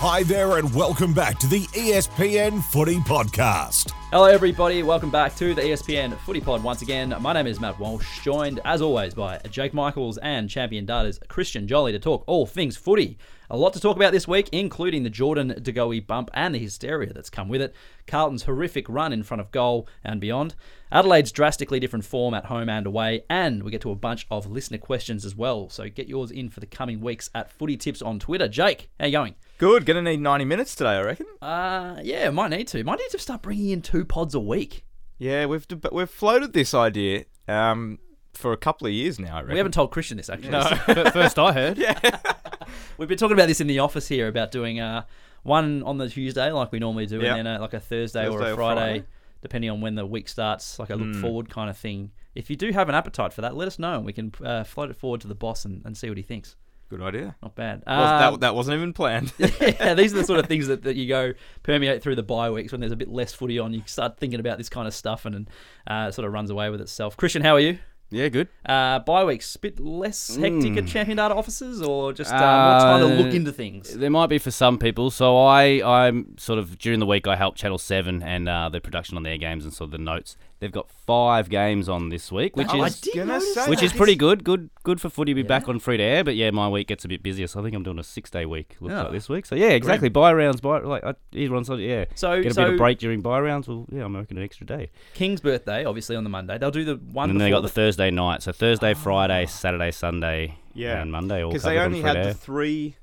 Hi there, and welcome back to the ESPN Footy Podcast. Hello, everybody. Welcome back to the ESPN Footy Pod once again. My name is Matt Walsh, joined as always by Jake Michaels and Champion Data's Christian Joly to talk all things footy. A lot to talk about this week, including the Jordan De Goey bump and the hysteria that's come with it, Carlton's horrific run in front of goal and beyond, Adelaide's drastically different form at home and away, and we get to a bunch of listener questions as well. So get yours in for the coming weeks at Footy Tips on Twitter. Jake, how you going? Good. Gonna need 90 minutes today, I reckon. Uh, yeah, might need to. Might need to start bringing in two pods a week. Yeah, we've deb- we've floated this idea um, for a couple of years now. I reckon. We haven't told Christian this actually. F- First I heard. Yeah, We've been talking about this in the office here about doing uh, one on the Tuesday like we normally do, Yeah. and then uh, like a Thursday, or Thursday a or Friday, Friday. depending on when the week starts, like a look Hmm. forward kind of thing. If you do have an appetite for that, let us know, and we can uh, float it forward to the boss and, and see what he thinks. Good idea. Not bad. That, Um, that wasn't even planned. yeah, these are the sort of things that, that you go permeate through the bye weeks when there's a bit less footy on. You start thinking about this kind of stuff, and, and uh, it sort of runs away with itself. Christian, how are you? Yeah, good. Uh, bye weeks, a bit less hectic at Champion Data offices, or just uh, more Uh, time to look into things. There might be for some people. So I, I'm sort of during the week I help Channel Seven and uh, the production on their games and sort of the notes. They've got five games on this week, which Oh, is gonna say which is pretty good. Good, good for footy to be back on free to air. But yeah, my week gets a bit busier, so I think I'm doing a six day week. Looks Oh. like this week. So yeah, exactly. Bye rounds, buy like I, everyone's like yeah. So- get a so- bit of break during bye rounds. Well, yeah, I'm working an extra day. King's birthday, obviously on the Monday. They'll do the one. And then they got before the Thursday night. So Thursday, Friday, Saturday, Sunday, Yeah. and Monday. all Because they covered on only free to had the three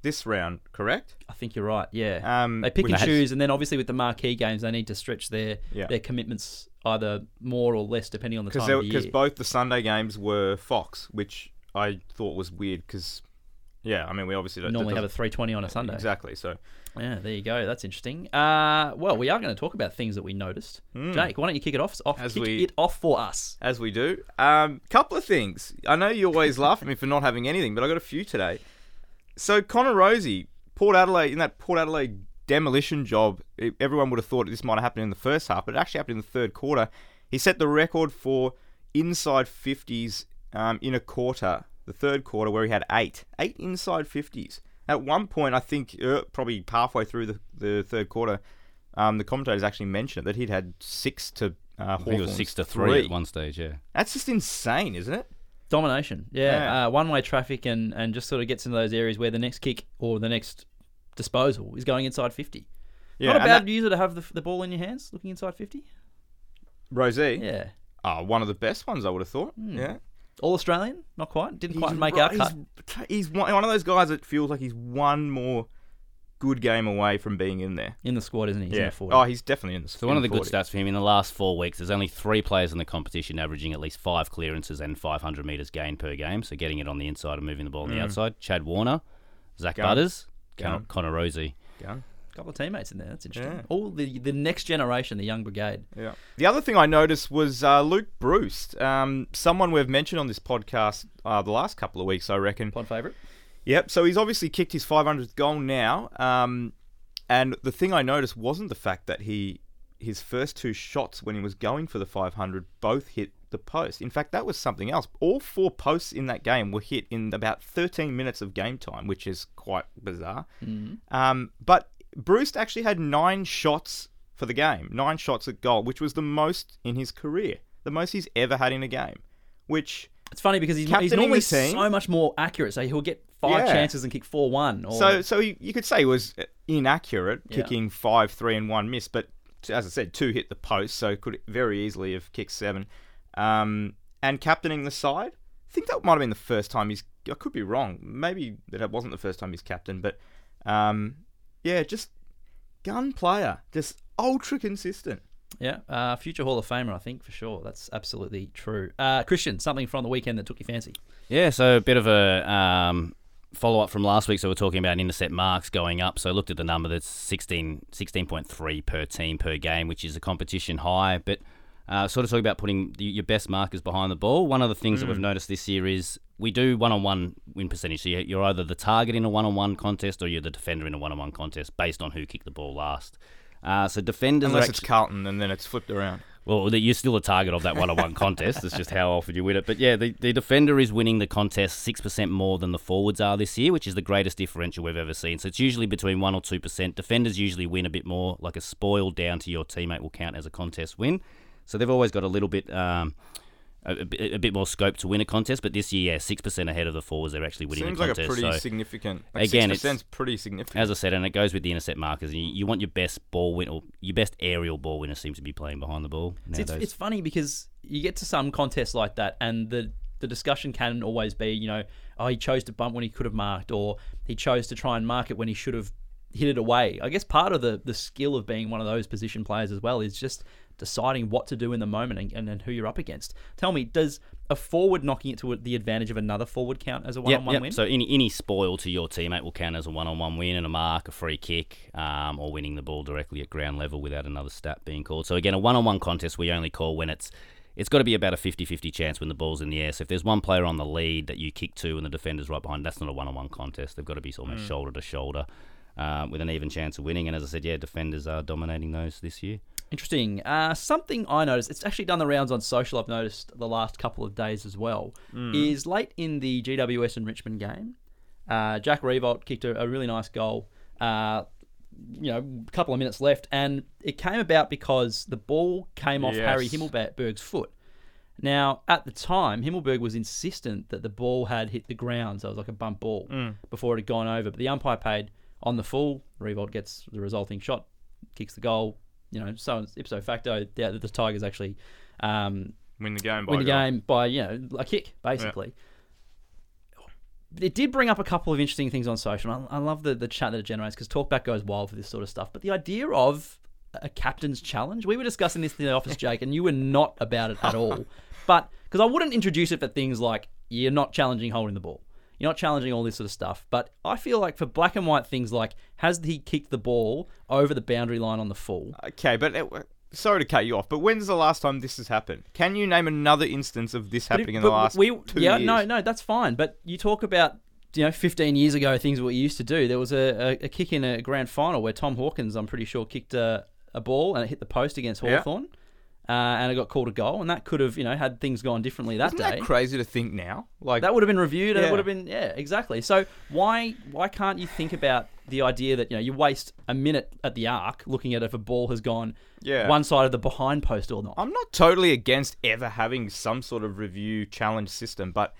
this round, correct? I think you're right. Yeah, Um, they pick and which- choose, and then obviously with the marquee games, they need to stretch their Yeah. their commitments either more or less depending on the time of the because year. both the Sunday games were Fox, which I thought was weird. Because yeah, I mean we obviously don't normally have a 320 on a Sunday. Exactly. So Yeah, there you go. That's interesting. Uh, well, we are going to talk about things that we noticed. Jake, why don't you kick it off? off. As kick we- it off for us. as we do, um, couple of things. I know you always laugh at me for not having anything, but I got a few today. So Connor Rozee, Port Adelaide, in that Port Adelaide demolition job, everyone would have thought this might have happened in the first half, but it actually happened in the third quarter. He set the record for inside 50s um, in a quarter, the third quarter, where he had eight. Eight inside 50s. At one point, I think uh, probably halfway through the, the third quarter, um, the commentators actually mentioned that he'd had six to uh, I think it was six to three, at one stage. Yeah. That's just insane, isn't it? Domination. Yeah, Yeah. Uh, one way traffic and, and just sort of gets into those areas where the next kick or the next disposal is going inside 50. Yeah, Not a bad that- user to have the, the ball in your hands looking inside 50. Rozee. Yeah. Oh, one of the best ones, I would have thought. Hmm. Yeah. All Australian? Not quite. Didn't quite make ri- our cut. He's, he's one, one of those guys that feels like he's one more good game away from being in there. In the squad, isn't he? He's in yeah. the 40. Oh, he's definitely in the squad. So one of the in good 40. stats for him in the last four weeks, there's only three players in the competition averaging at least five clearances and 500 metres gained per game. So getting it on the inside and moving the ball on the hmm. outside. Chad Warner, Zach Gun. Butters, Gun. Con- Connor Rozee. a couple of teammates in there. That's interesting. Yeah. All the the next generation, the young brigade. Yeah. The other thing I noticed was uh, Luke Breust, um, someone we've mentioned on this podcast uh, the last couple of weeks, I reckon. Pod favourite? Yep. So he's obviously kicked his 500th goal now. Um, and the thing I noticed wasn't the fact that he his first two shots when he was going for the 500 both hit the post. In fact, that was something else. All four posts in that game were hit in about 13 minutes of game time, which is quite bizarre. Um, but Breust actually had nine shots for the game, nine shots at goal, which was the most in his career, the most he's ever had in a game. Which It's funny because he's, he's normally team. so much more accurate. So he'll get five Yeah. chances and kick four one. Or So, so you, you could say he was inaccurate, Yeah. kicking five, three, and one miss. But as I said, two hit the post, so could very easily have kicked seven. Um, and captaining the side, I think that might have been the first time he's. I could be wrong. Maybe that wasn't the first time he's captain, but um, yeah, just gun player, just ultra consistent. yeah, uh, future Hall of Famer, I think for sure. That's absolutely true. Uh, Christian, something from the weekend that took your fancy. Yeah, so a bit of a um, follow up from last week. So we're talking about intercept marks going up. So I looked at the number that's 16, 16.3 per team per game, which is a competition high. But uh, sort of talking about putting your best markers behind the ball. One of the things that we've noticed this year is we do one on one win percentage. So you- you're either the target in a one on one contest or you're the defender in a one on one contest based on who kicked the ball last. Uh, so defenders Unless it's Carlton, and then it's flipped around. Well, you're still a target of that one-on-one contest. It's just how often you win it. But yeah, the, the defender is winning the contest six percent more than the forwards are this year, which is the greatest differential we've ever seen. So it's usually between one or two percent. Defenders usually win a bit more. Like a spoil down to your teammate will count as a contest win. So they've always got a little bit. Um, a, a bit- a bit more scope to win a contest, but this year, yeah, six percent ahead of the forwards. They're actually winning Seems the like contest. a pretty so, significant. Like Again, 6 it's- pretty significant. as I said, and it goes with the intercept markers. And you, you want your best ball winner, your best aerial ball winner seems to be playing behind the ball It's, it's, nowadays. it's funny because you get to some contests like that, and the the discussion can always be, you know, oh, he chose to bump when he could have marked, or he chose to try and mark it when he should have hit it away. I guess part of the the skill of being one of those position players as well is just deciding what to do in the moment and, and, and who you're up against. Tell me, does a forward knocking it to the advantage of another forward count as a one-on-one yep. win? So any any spoil to your teammate will count as a one-on-one win and a mark, a free kick, um, or winning the ball directly at ground level without another stat being called. So again, a one-on-one contest we only call when it's it's got to be about a 50-50 chance when the ball's in the air. So if there's one player on the lead that you kick to and the defender's right behind, that's not a one-on-one contest. They've got to be almost shoulder to shoulder. Um, with an even chance of winning, and as I said, yeah, defenders are dominating those this year. Interesting. Uh, something I noticed, it's actually done the rounds on social, I've noticed the last couple of days as well, is late in the GWS and Richmond game, uh, Jack Riewoldt kicked a, a really nice goal. Uh, you know, a couple of minutes left, and it came about because the ball came off Yes. Harry Himmelberg's foot. Now, at the time, Himmelberg was insistent that the ball had hit the ground, so it was like a bump ball before it had gone over. But the umpire paid on the full. Revolt gets the resulting shot, kicks the goal. You know, so ipso facto, the, the Tigers actually um, win the game. By win the goal. game by you know a kick, basically. It did bring up a couple of interesting things on social. I, I love the, the chat that it generates because Talkback goes wild for this sort of stuff. But the idea of a captain's challenge, we were discussing this in the office, Jake, and you were not about it at all. But because I wouldn't introduce it for things like you're not challenging holding the ball, you're not challenging all this sort of stuff. But I feel like for black and white things like has he kicked the ball over the boundary line on the full? Okay, but it, sorry to cut you off, but when's the last time this has happened? Can you name another instance of this happening it- in the last we, two yeah, years? no, no, that's fine. But you talk about you know 15 years ago things we used to do. There was a, a, a kick in a grand final where Tom Hawkins, I'm pretty sure, kicked a, a ball and it hit the post against Yeah. Uh, and it got called a goal, and that could have, you know, had things gone differently that Isn't day. that crazy to think now? Like That would have been reviewed, and it would have been, yeah, exactly. So why why can't you think about the idea that you know you waste a minute at the arc looking at if a ball has gone Yeah. one side of the behind post or not? I'm not totally against ever having some sort of review challenge system, but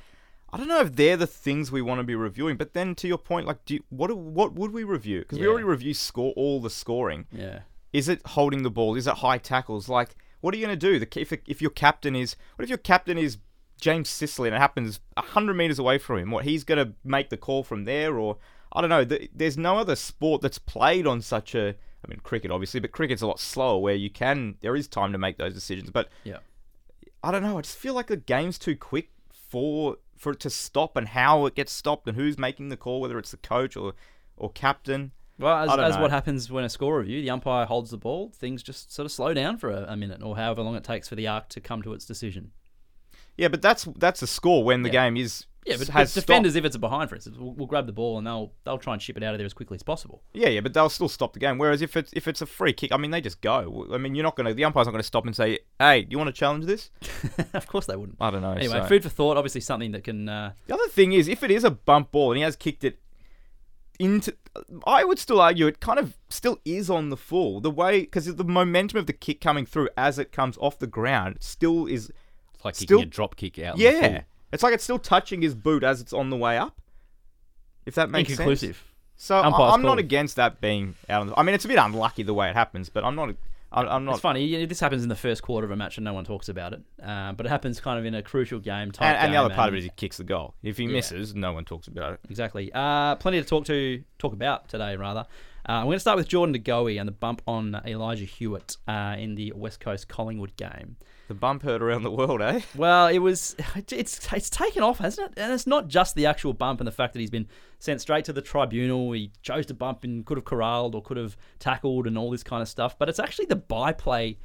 I don't know if they're the things we want to be reviewing. But then to your point, like, do you, what what would we review? Because we already review score all the scoring. yeah, Is it holding the ball? Is it high tackles? Like, what are you going to do? The, if, if your captain is, what if your captain is James Sicily and it happens 100 metres away from him? What, he's going to make the call from there? Or, I don't know. th- There's no other sport that's played on such a, I mean, cricket obviously, but cricket's a lot slower where you can, there is time to make those decisions. But yeah. I don't know. I just feel like the game's too quick for for it to stop and how it gets stopped and who's making the call, whether it's the coach or or captain. Well, as, as know. what happens when a score review, the umpire holds the ball, things just sort of slow down for a, a minute or however long it takes for the arc to come to its decision. Yeah, but that's that's a score when the Yeah. game is Yeah, but, has but defenders, if it's a behind, for instance, will, will grab the ball and they'll they'll try and ship it out of there as quickly as possible. Yeah, yeah, but they'll still stop the game. Whereas if it's if it's a free kick, I mean, they just go. I mean, you're not gonna. The umpire's not gonna stop and say, "Hey, do you want to challenge this?" of course they wouldn't. I don't know. Anyway, so- food for thought. Obviously, something that can. Uh, The other thing is, if it is a bump ball and he has kicked it into, I would still argue it kind of still is on the full. The way because the momentum of the kick coming through as it comes off the ground still is. It's like Still- kicking a drop kick out. in the full. Yeah, it's like it's still touching his boot as it's on the way up. If that makes sense. So Umpire's I'm not against that being out on the. I mean, it's a bit unlucky the way it happens, but I'm not. I'm, I'm not. It's funny. This happens in the first quarter of a match and no one talks about it. Uh, but it happens kind of in a crucial game. Type And, and the game other part of it is he kicks the goal. If he Yeah. misses, no one talks about it. Exactly. Uh, plenty to talk to talk about today, rather. Uh, I'm going to start with Jordan De DeGoey and the bump on Elijah Hewett uh, in the West Coast Collingwood game. The bump heard around the world, eh? Well, it was it's it's taken off, hasn't it? And it's not just the actual bump and the fact that he's been sent straight to the tribunal. He chose to bump and could have corralled or could have tackled and all this kind of stuff. But it's actually the byplay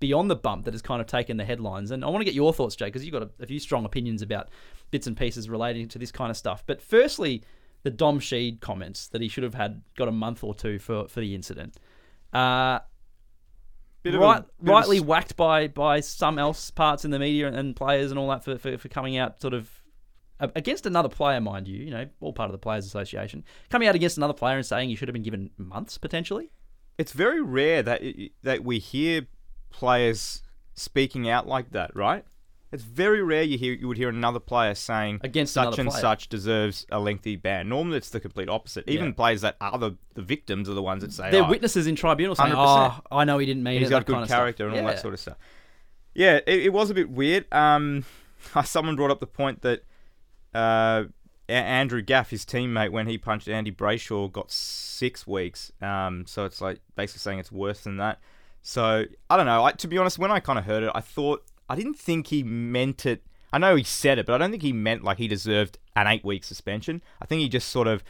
beyond the bump that has kind of taken the headlines. And I want to get your thoughts, Jay, because you've got a, a few strong opinions about bits and pieces relating to this kind of stuff. But firstly, the Dom Sheed comments that he should have had got a month or two for for the incident. Uh, bit right, a, of a rightly whacked by by some else parts in the media and, and players and all that for, for, for coming out sort of against another player, mind you. You know, all part of the Players Association coming out against another player and saying you should have been given months potentially. it's very rare that it, that we hear players speaking out like that, right? It's very rare you hear you would hear another player saying Against such and player. such deserves a lengthy ban. Normally, it's the complete opposite. Even Yeah. players that are the, the victims are the ones that say, They're "Oh, witnesses in tribunal saying, 100%. "Oh, I know he didn't mean he's it." He's got good kind of stuff. character and all that sort of stuff." Yeah, it, it was a bit weird. Um, someone brought up the point that uh, Andrew Gaff, his teammate, when he punched Andy Brayshaw, got six weeks. Um, so it's like basically saying it's worse than that. So I don't know. I, to be honest, when I kind of heard it, I thought I didn't think he meant it. I know he said it, but I don't think he meant like he deserved an eight-week suspension. I think he just sort of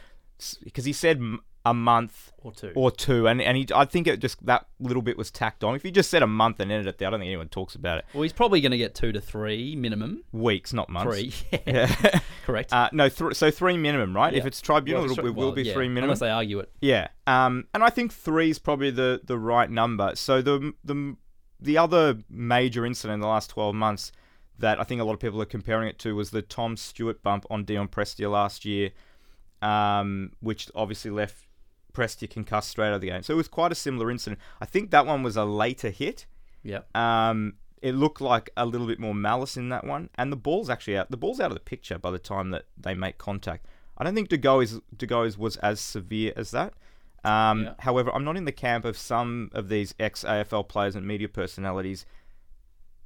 because he said a month Or two. or two, and and he, I think it just that little bit was tacked on. If he just said a month and ended it there, I don't think anyone talks about it. Well, he's probably going to get two to three minimum. Weeks, not months. Three, Yeah. correct. uh, no, th- so three minimum, right? If it's tribunal, Well, it'll, it will well, be yeah, three minimum. unless they argue it. Yeah, um, and I think three is probably the, the right number. So the the the other major incident in the last twelve months that I think a lot of people are comparing it to was the Tom Stewart bump on Dion Prestia last year, um, which obviously left Prestia concussed straight out of the game. So it was quite a similar incident. I think that one was a later hit. Yep. Um, it looked like a little bit more malice in that one, and the ball's actually out. The ball's out of the picture by the time that they make contact. I don't think De Goey's was as severe as that. Um, Yeah. However, I'm not in the camp of some of these ex AFL players and media personalities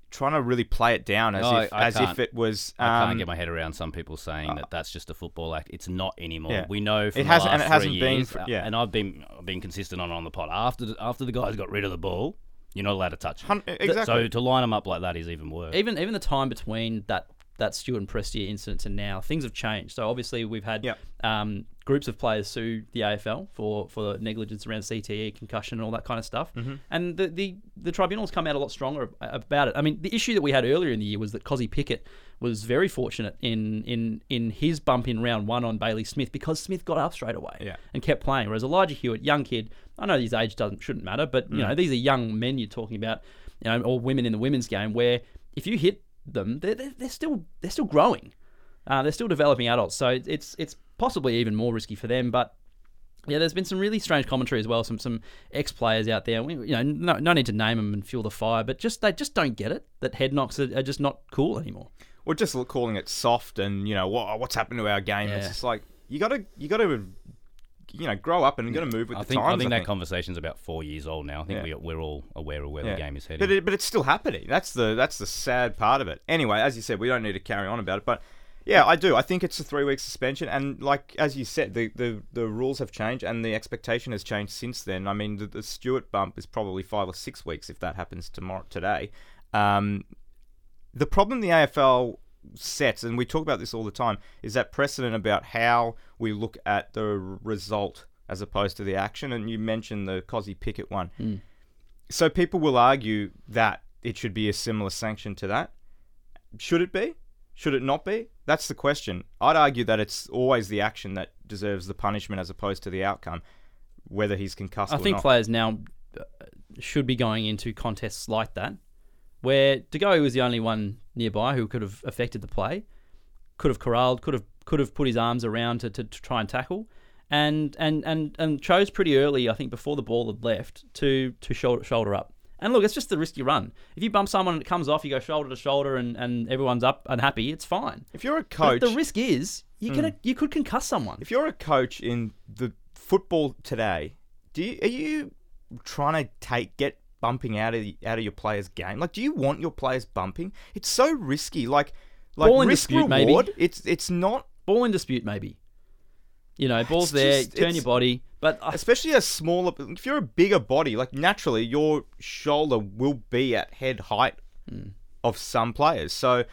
trying to really play it down as No, if I as if it was. I Um, can't get my head around some people saying that that's just a football act. It's not anymore. Yeah. We know from It hasn't- and last it hasn't three been for- uh, yeah. and I've been I've been consistent on on the pod. After the, after the guys got rid of the ball, you're not allowed to touch it. exactly. So to line them up like that is even worse. even even the time between that that Stewart and Prestia incident and now, things have changed. So obviously we've had Yep. um, groups of players sue the AFL for for negligence around CTE, concussion, and all that kind of stuff. Mm-hmm. And the, the the tribunals come out a lot stronger about it. I mean, the issue that we had earlier in the year was that Cozzy Pickett was very fortunate in in in his bump in round one on Bailey Smith because Smith got up straight away Yeah. and kept playing. Whereas Elijah Hewett, young kid, I know his age doesn't shouldn't matter, but Mm. you know these are young men you're talking about, you know, or women in the women's game where if you hit them, they're, they're, they're still they're still growing, uh, they're still developing adults. So it's it's possibly even more risky for them, but. Yeah, there's been some really strange commentary as well. Some some ex players out there. We, you know, no, no need to name them and fuel the fire, but just they just don't get it that head knocks are, are just not cool anymore. We're just calling it soft, and you know what, what's happened to our game. It's just like you got to you got to you know grow up and you got to move with I the think times. I think that conversation's about four years old now. I think Yeah. we, we're all aware of where Yeah. the game is heading. But it, but it's still happening. That's the that's the sad part of it. Anyway, as you said, we don't need to carry on about it. But yeah, I do. I think it's a three week suspension, and like as you said, the, the, the rules have changed and the expectation has changed since then. I mean, the, the Stewart bump is probably five or six weeks if that happens tomorrow today. Um, the problem the AFL sets, and we talk about this all the time, is that precedent about how we look at the result as opposed to the action. And you mentioned the Cozzy Pickett one. So people will argue that it should be a similar sanction to that. Should it be? Should it not be? That's the question. I'd argue that it's always the action that deserves the punishment as opposed to the outcome, whether he's concussed I think not. players now uh, should be going into contests like that, where De Goey was the only one nearby who could have affected the play, could have corralled, could have could have put his arms around to, to, to try and tackle, and and and and chose pretty early, I think, before the ball had left to to shoulder shoulder up. And look, it's just the risk you run. If you bump someone and it comes off, you go shoulder to shoulder, and, and everyone's up and happy. It's fine. if you're a But coach, the risk is you can hmm. you could concuss someone. if you're a coach in the football today, do you, are you trying to take get bumping out of the, out of your players' game? Like, do you want your players bumping? It's so risky. Like, like Ball in risk dispute, maybe. reward. It's it's not Ball in dispute, maybe. You know, ball's It's there, just- turn your body, but uh, especially a smaller if you're a bigger body like naturally your shoulder will be at head height Hmm. of some players so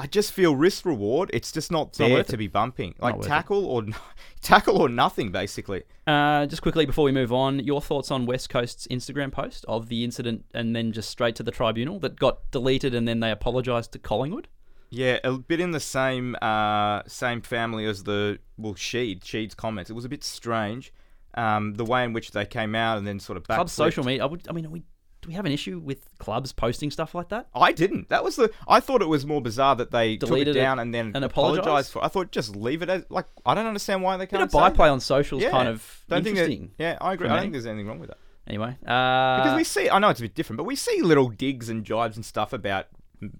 i just feel risk reward it's just not not there worth to be bumping like worth it. tackle or tackle or nothing basically Uh, just quickly before we move on, your thoughts on West Coast's Instagram post of the incident and then just straight to the tribunal that got deleted and then they apologised to Collingwood? yeah a bit in the same uh same family as the well sheed sheed's comments it was a bit strange um the way in which they came out and then sort of back Club social media. I, would, I mean, are we do we have an issue with clubs posting stuff like that? I didn't. That was the. I thought it was more bizarre that they Deleted took it it down and then and apologized for. I thought just leave it as like. I don't understand why they can't. of say byplay on socials, Yeah. kind of Don't think that- interesting. yeah, I agree. I don't think there's anything wrong with that. Anyway, uh, Because we see, I know it's a bit different, but we see little digs and jibes and stuff about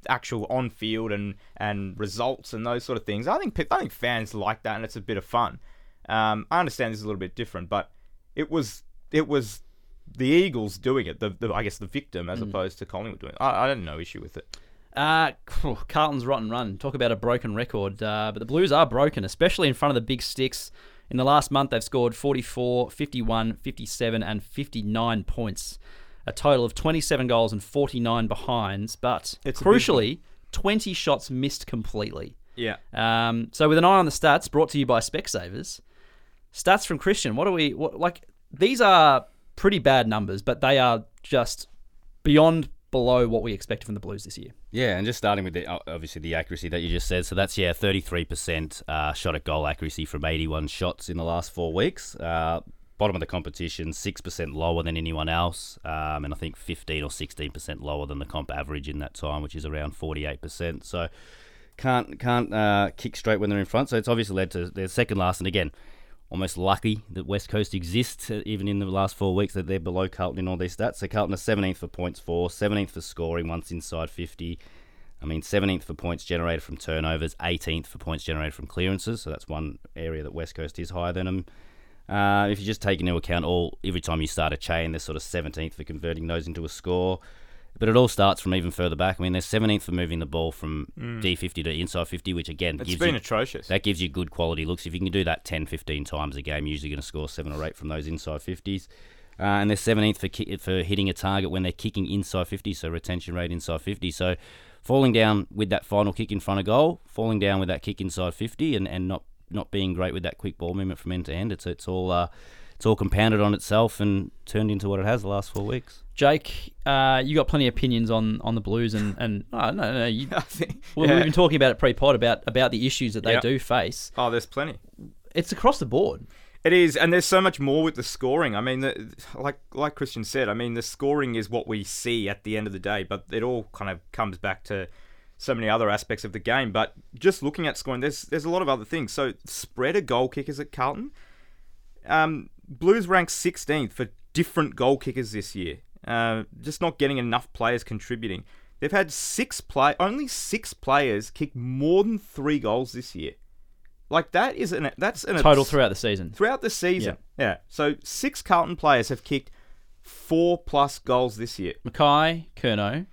actual on-field and, and results and those sort of things. I think I think fans like that, and it's a bit of fun. Um, I understand this is a little bit different, but it was it was the Eagles doing it. The, the I guess the victim as opposed to Collingwood doing it. I, I had no issue with it. Uh, Carlton's rotten run. Talk about a broken record. Uh, but the Blues are broken, especially in front of the big sticks. In the last month, they've scored 44, 51, 57, and 59 points. A total of 27 goals and 49 behinds. But It's crucially, 20 shots missed completely. Yeah. Um, so with an eye on the stats, brought to you by Specsavers. Stats from Christian. What are we what like? These are pretty bad numbers, but they are just beyond below what we expected from the Blues this year. Yeah, and just starting with the obviously the accuracy that you just said. So that's yeah, thirty three percent uh, shot at goal accuracy from eighty one shots in the last four weeks. Uh, bottom of the competition, six percent lower than anyone else, um, and I think fifteen or sixteen percent lower than the comp average in that time, which is around forty eight percent. So can't can't uh, kick straight when they're in front. So it's obviously led to their second last, and again. Almost lucky that West Coast exists, uh, even in the last four weeks, that they're below Carlton in all these stats. So Carlton are 17th for points for, 17th for scoring once inside 50, I mean, 17th for points generated from turnovers, 18th for points generated from clearances. So that's one area that West Coast is higher than them. Uh, if you just take into account all every time you start a chain, they're sort of 17th for converting those into a score. But it all starts from even further back. I mean, they're 17th for moving the ball from D50 to inside 50, which again It's gives been you atrocious. that gives you good quality looks. If you can do that 10, 15 times a game, you're usually going to score seven or eight from those inside 50s. Uh, and they're 17th for ki- for hitting a target when they're kicking inside 50, so retention rate inside 50. So falling down with that final kick in front of goal, falling down with that kick inside 50, and, and not not being great with that quick ball movement from end to end. It's it's all uh, it's all compounded on itself and turned into what it has the last four weeks. Jake, uh, you got plenty of opinions on, on the Blues, and and oh, no, no, you, I think. well, yeah. we've been talking about it pre-pod about about the issues that they Yeah. do face. Oh, there's plenty. It's across the board. It is, and there's so much more with the scoring. I mean, the, like like Christian said, I mean, the scoring is what we see at the end of the day, but it all kind of comes back to so many other aspects of the game. But just looking at scoring, there's there's a lot of other things. So spread a goal kickers at Carlton. Um, Blues ranked 16th for different goal kickers this year. Uh, just not getting enough players contributing. They've had six play, only six players kick more than three goals this year. Like that is an that's an Total abs- throughout the season. throughout the season. Yeah. So six Carlton players have kicked four plus goals this year. McKay, Curnow,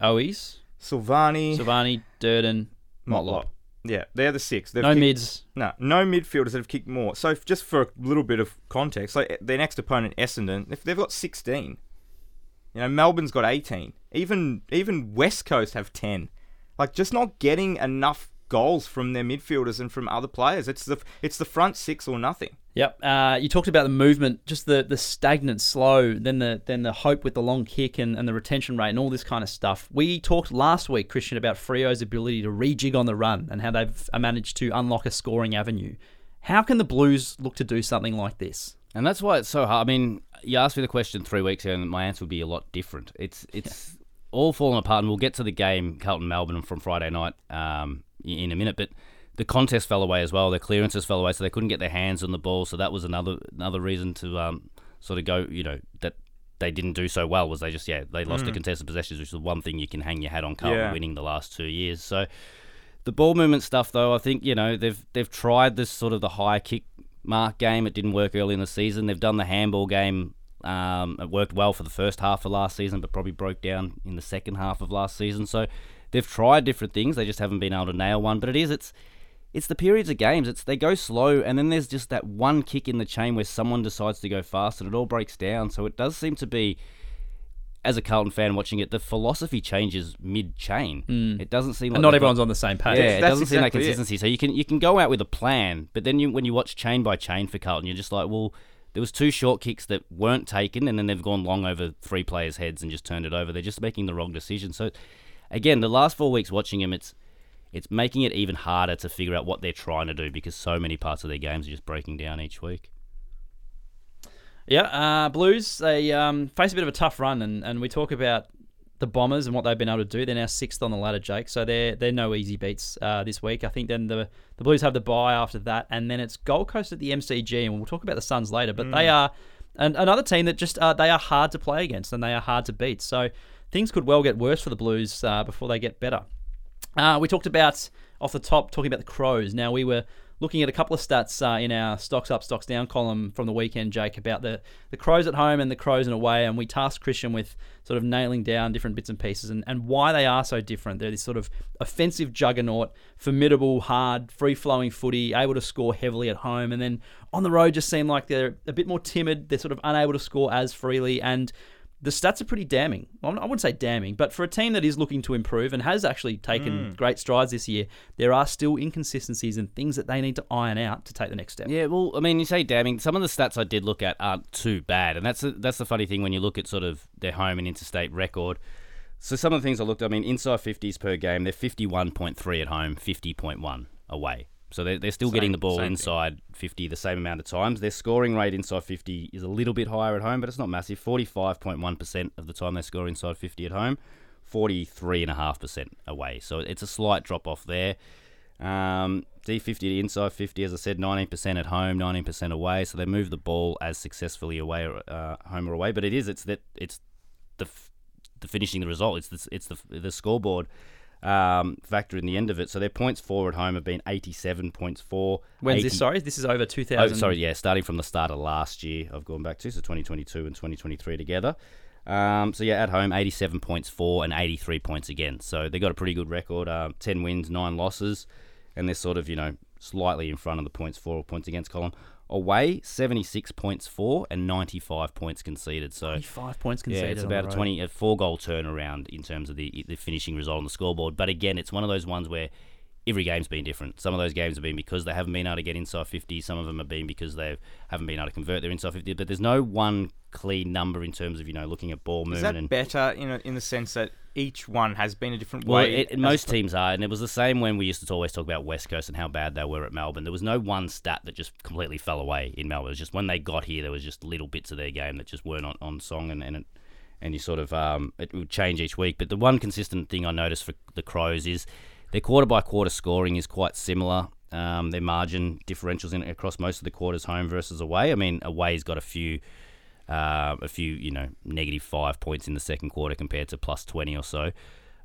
Owies, Silvagni, Silvagni, Durdin, Motlop. Yeah, they're the six. They've No kicked- mids. No, no midfielders that have kicked more. So f- just for a little bit of context, like eh, their next opponent, Essendon, if they've got sixteen. You know, Melbourne's got eighteen. Even even West Coast have ten. Like just not getting enough goals from their midfielders and from other players. It's the it's the front six or nothing. Yep. Uh, you talked about the movement, just the, the stagnant slow, then the then the hope with the long kick and, and the retention rate and all this kind of stuff. We talked last week, Christian, about Freo's ability to rejig on the run and how they've uh, managed to unlock a scoring avenue. How can the Blues look to do something like this? And that's why it's so hard. I mean, you asked me the question three weeks ago, and my answer would be a lot different. It's it's all fallen apart, and we'll get to the game Carlton Melbourne from Friday night um, in a minute. But the contest fell away as well. Their clearances fell away, so they couldn't get their hands on the ball. So that was another another reason to um, sort of go. You know that they didn't do so well was they just yeah they lost the contested possessions, which is the one thing you can hang your hat on Carlton Yeah. winning the last two years. So. The ball movement stuff, though, I think you know they've they've tried this sort of the high kick mark game. It didn't work early in the season. They've done the handball game. Um, it worked well for the first half of last season, but probably broke down in the second half of last season. So they've tried different things. They just haven't been able to nail one. But it is it's it's the periods of games. It's they go slow, and then there's just that one kick in the chain where someone decides to go fast, and it all breaks down. So it does seem to be as a Carlton fan watching it, the philosophy changes mid-chain. Hmm. It doesn't seem like And not they've got- everyone's on the same page. yeah, it That's doesn't seem that exactly it. consistency. So you can you can go out with a plan, but then you, when you watch chain by chain for Carlton, you're just like, well, there was two short kicks that weren't taken, and then they've gone long over three players' heads and just turned it over. They're just making the wrong decision. So, again, the last four weeks watching him, it's it's making it even harder to figure out what they're trying to do because so many parts of their games are just breaking down each week. Yeah, uh, Blues, they um, face a bit of a tough run, and, and we talk about the Bombers and what they've been able to do. They're now sixth on the ladder, Jake, so they're, they're no easy beats uh, this week. I think then the, the Blues have the bye after that, and then it's Gold Coast at the MCG, and we'll talk about the Suns later, but they are and another team that just uh, they are hard to play against and they are hard to beat. So things could well get worse for the Blues uh, before they get better. Uh, we talked about off the top talking about the Crows. Now we were looking at a couple of stats uh, in our stocks up, stocks down column from the weekend, Jake, about the the Crows at home and the Crows in away, and we tasked Christian with sort of nailing down different bits and pieces and, and why they are so different. They're this sort of offensive juggernaut, formidable, hard, free flowing footy, able to score heavily at home, and then on the road just seem like they're a bit more timid. They're sort of unable to score as freely and the stats are pretty damning. I wouldn't say damning, but for a team that is looking to improve and has actually taken hmm. great strides this year, there are still inconsistencies and things that they need to iron out to take the next step. Yeah, well, I mean, you say damning. Some of the stats I did look at aren't too bad, and that's the, that's the funny thing when you look at sort of their home and interstate record. So some of the things I looked, at, I mean, inside fifties per game, they're fifty one point three at home, fifty point one away. So they're, they're still getting the ball same thing. inside 50 the same amount of times. Their scoring rate inside 50 is a little bit higher at home, but it's not massive. 45.1% of the time they score inside 50 at home, 43.5% away. So it's a slight drop off there. Um, D50 to inside 50, as I said, 19% at home, 19% away. So they move the ball as successfully away, or, uh, home or away. But it is, it's that, it's the, f- the finishing the result. It's the, it's the, the scoreboard um, factor in the end of it. So their points for at home have been 87 points for. When's 80 this? Sorry, this is over 2000. Oh, 2000. sorry, yeah, starting from the start of last year, I've gone back to so 2022 and 2023 together. Um, so yeah, at home, 87 points for and 83 points again. So they got a pretty good record: uh, 10 wins, nine losses, and they're sort of you know slightly in front of the points for or points against column. Away, 76 points for and 95 points conceded. So Five points conceded yeah, it's about a 20, a four goal turnaround in terms of the the finishing result on the scoreboard. But again, it's one of those ones where every game's been different. Some of those games have been because they haven't been able to get inside 50. Some of them have been because they haven't been able to convert their inside 50. But there's no one clean number in terms of you know looking at ball Is movement that and. better in a, in the sense that each one has been a different Well, way? it, most teams are, and it was the same when we used to always talk about West Coast and how bad they were at Melbourne. There was no one stat that just completely fell away in Melbourne. It was just when they got here, there was just little bits of their game that just weren't on, on song, and and it, and you sort of um, it would change each week. But the one consistent thing I noticed for the Crows is their quarter by quarter scoring is quite similar. Um, their margin differentials in across most of the quarters, home versus away. I mean, away's got a few uh, a few, you know, negative five points in the second quarter compared to plus 20 or so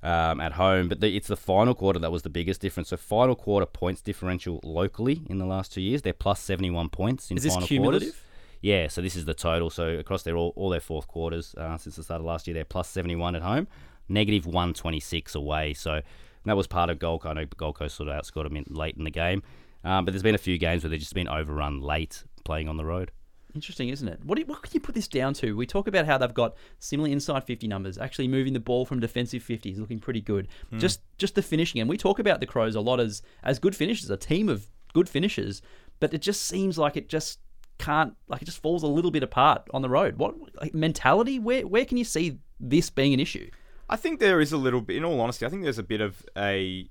um, at home. But the, it's the final quarter that was the biggest difference. So, final quarter points differential locally in the last two years, they're plus 71 points in Is this final cumulative? quarters. Yeah, so this is the total. So, across their all, all their fourth quarters uh, since the start of last year, they're plus 71 at home, negative 126 away. So, that was part of Gold Coast. I know Gold Coast sort of outscored them in, late in the game. Um, but there's been a few games where they've just been overrun late playing on the road. Interesting, isn't it? What, do you, what can you put this down to? We talk about how they've got similar inside 50 numbers, actually moving the ball from defensive 50s, looking pretty good. Just just the finishing. And we talk about the Crows a lot as, as good finishers, a team of good finishers, but it just seems like it just can't, like it just falls a little bit apart on the road. What like, mentality? Where, where can you see this being an issue? I think there is a little bit, in all honesty, I think there's a bit of a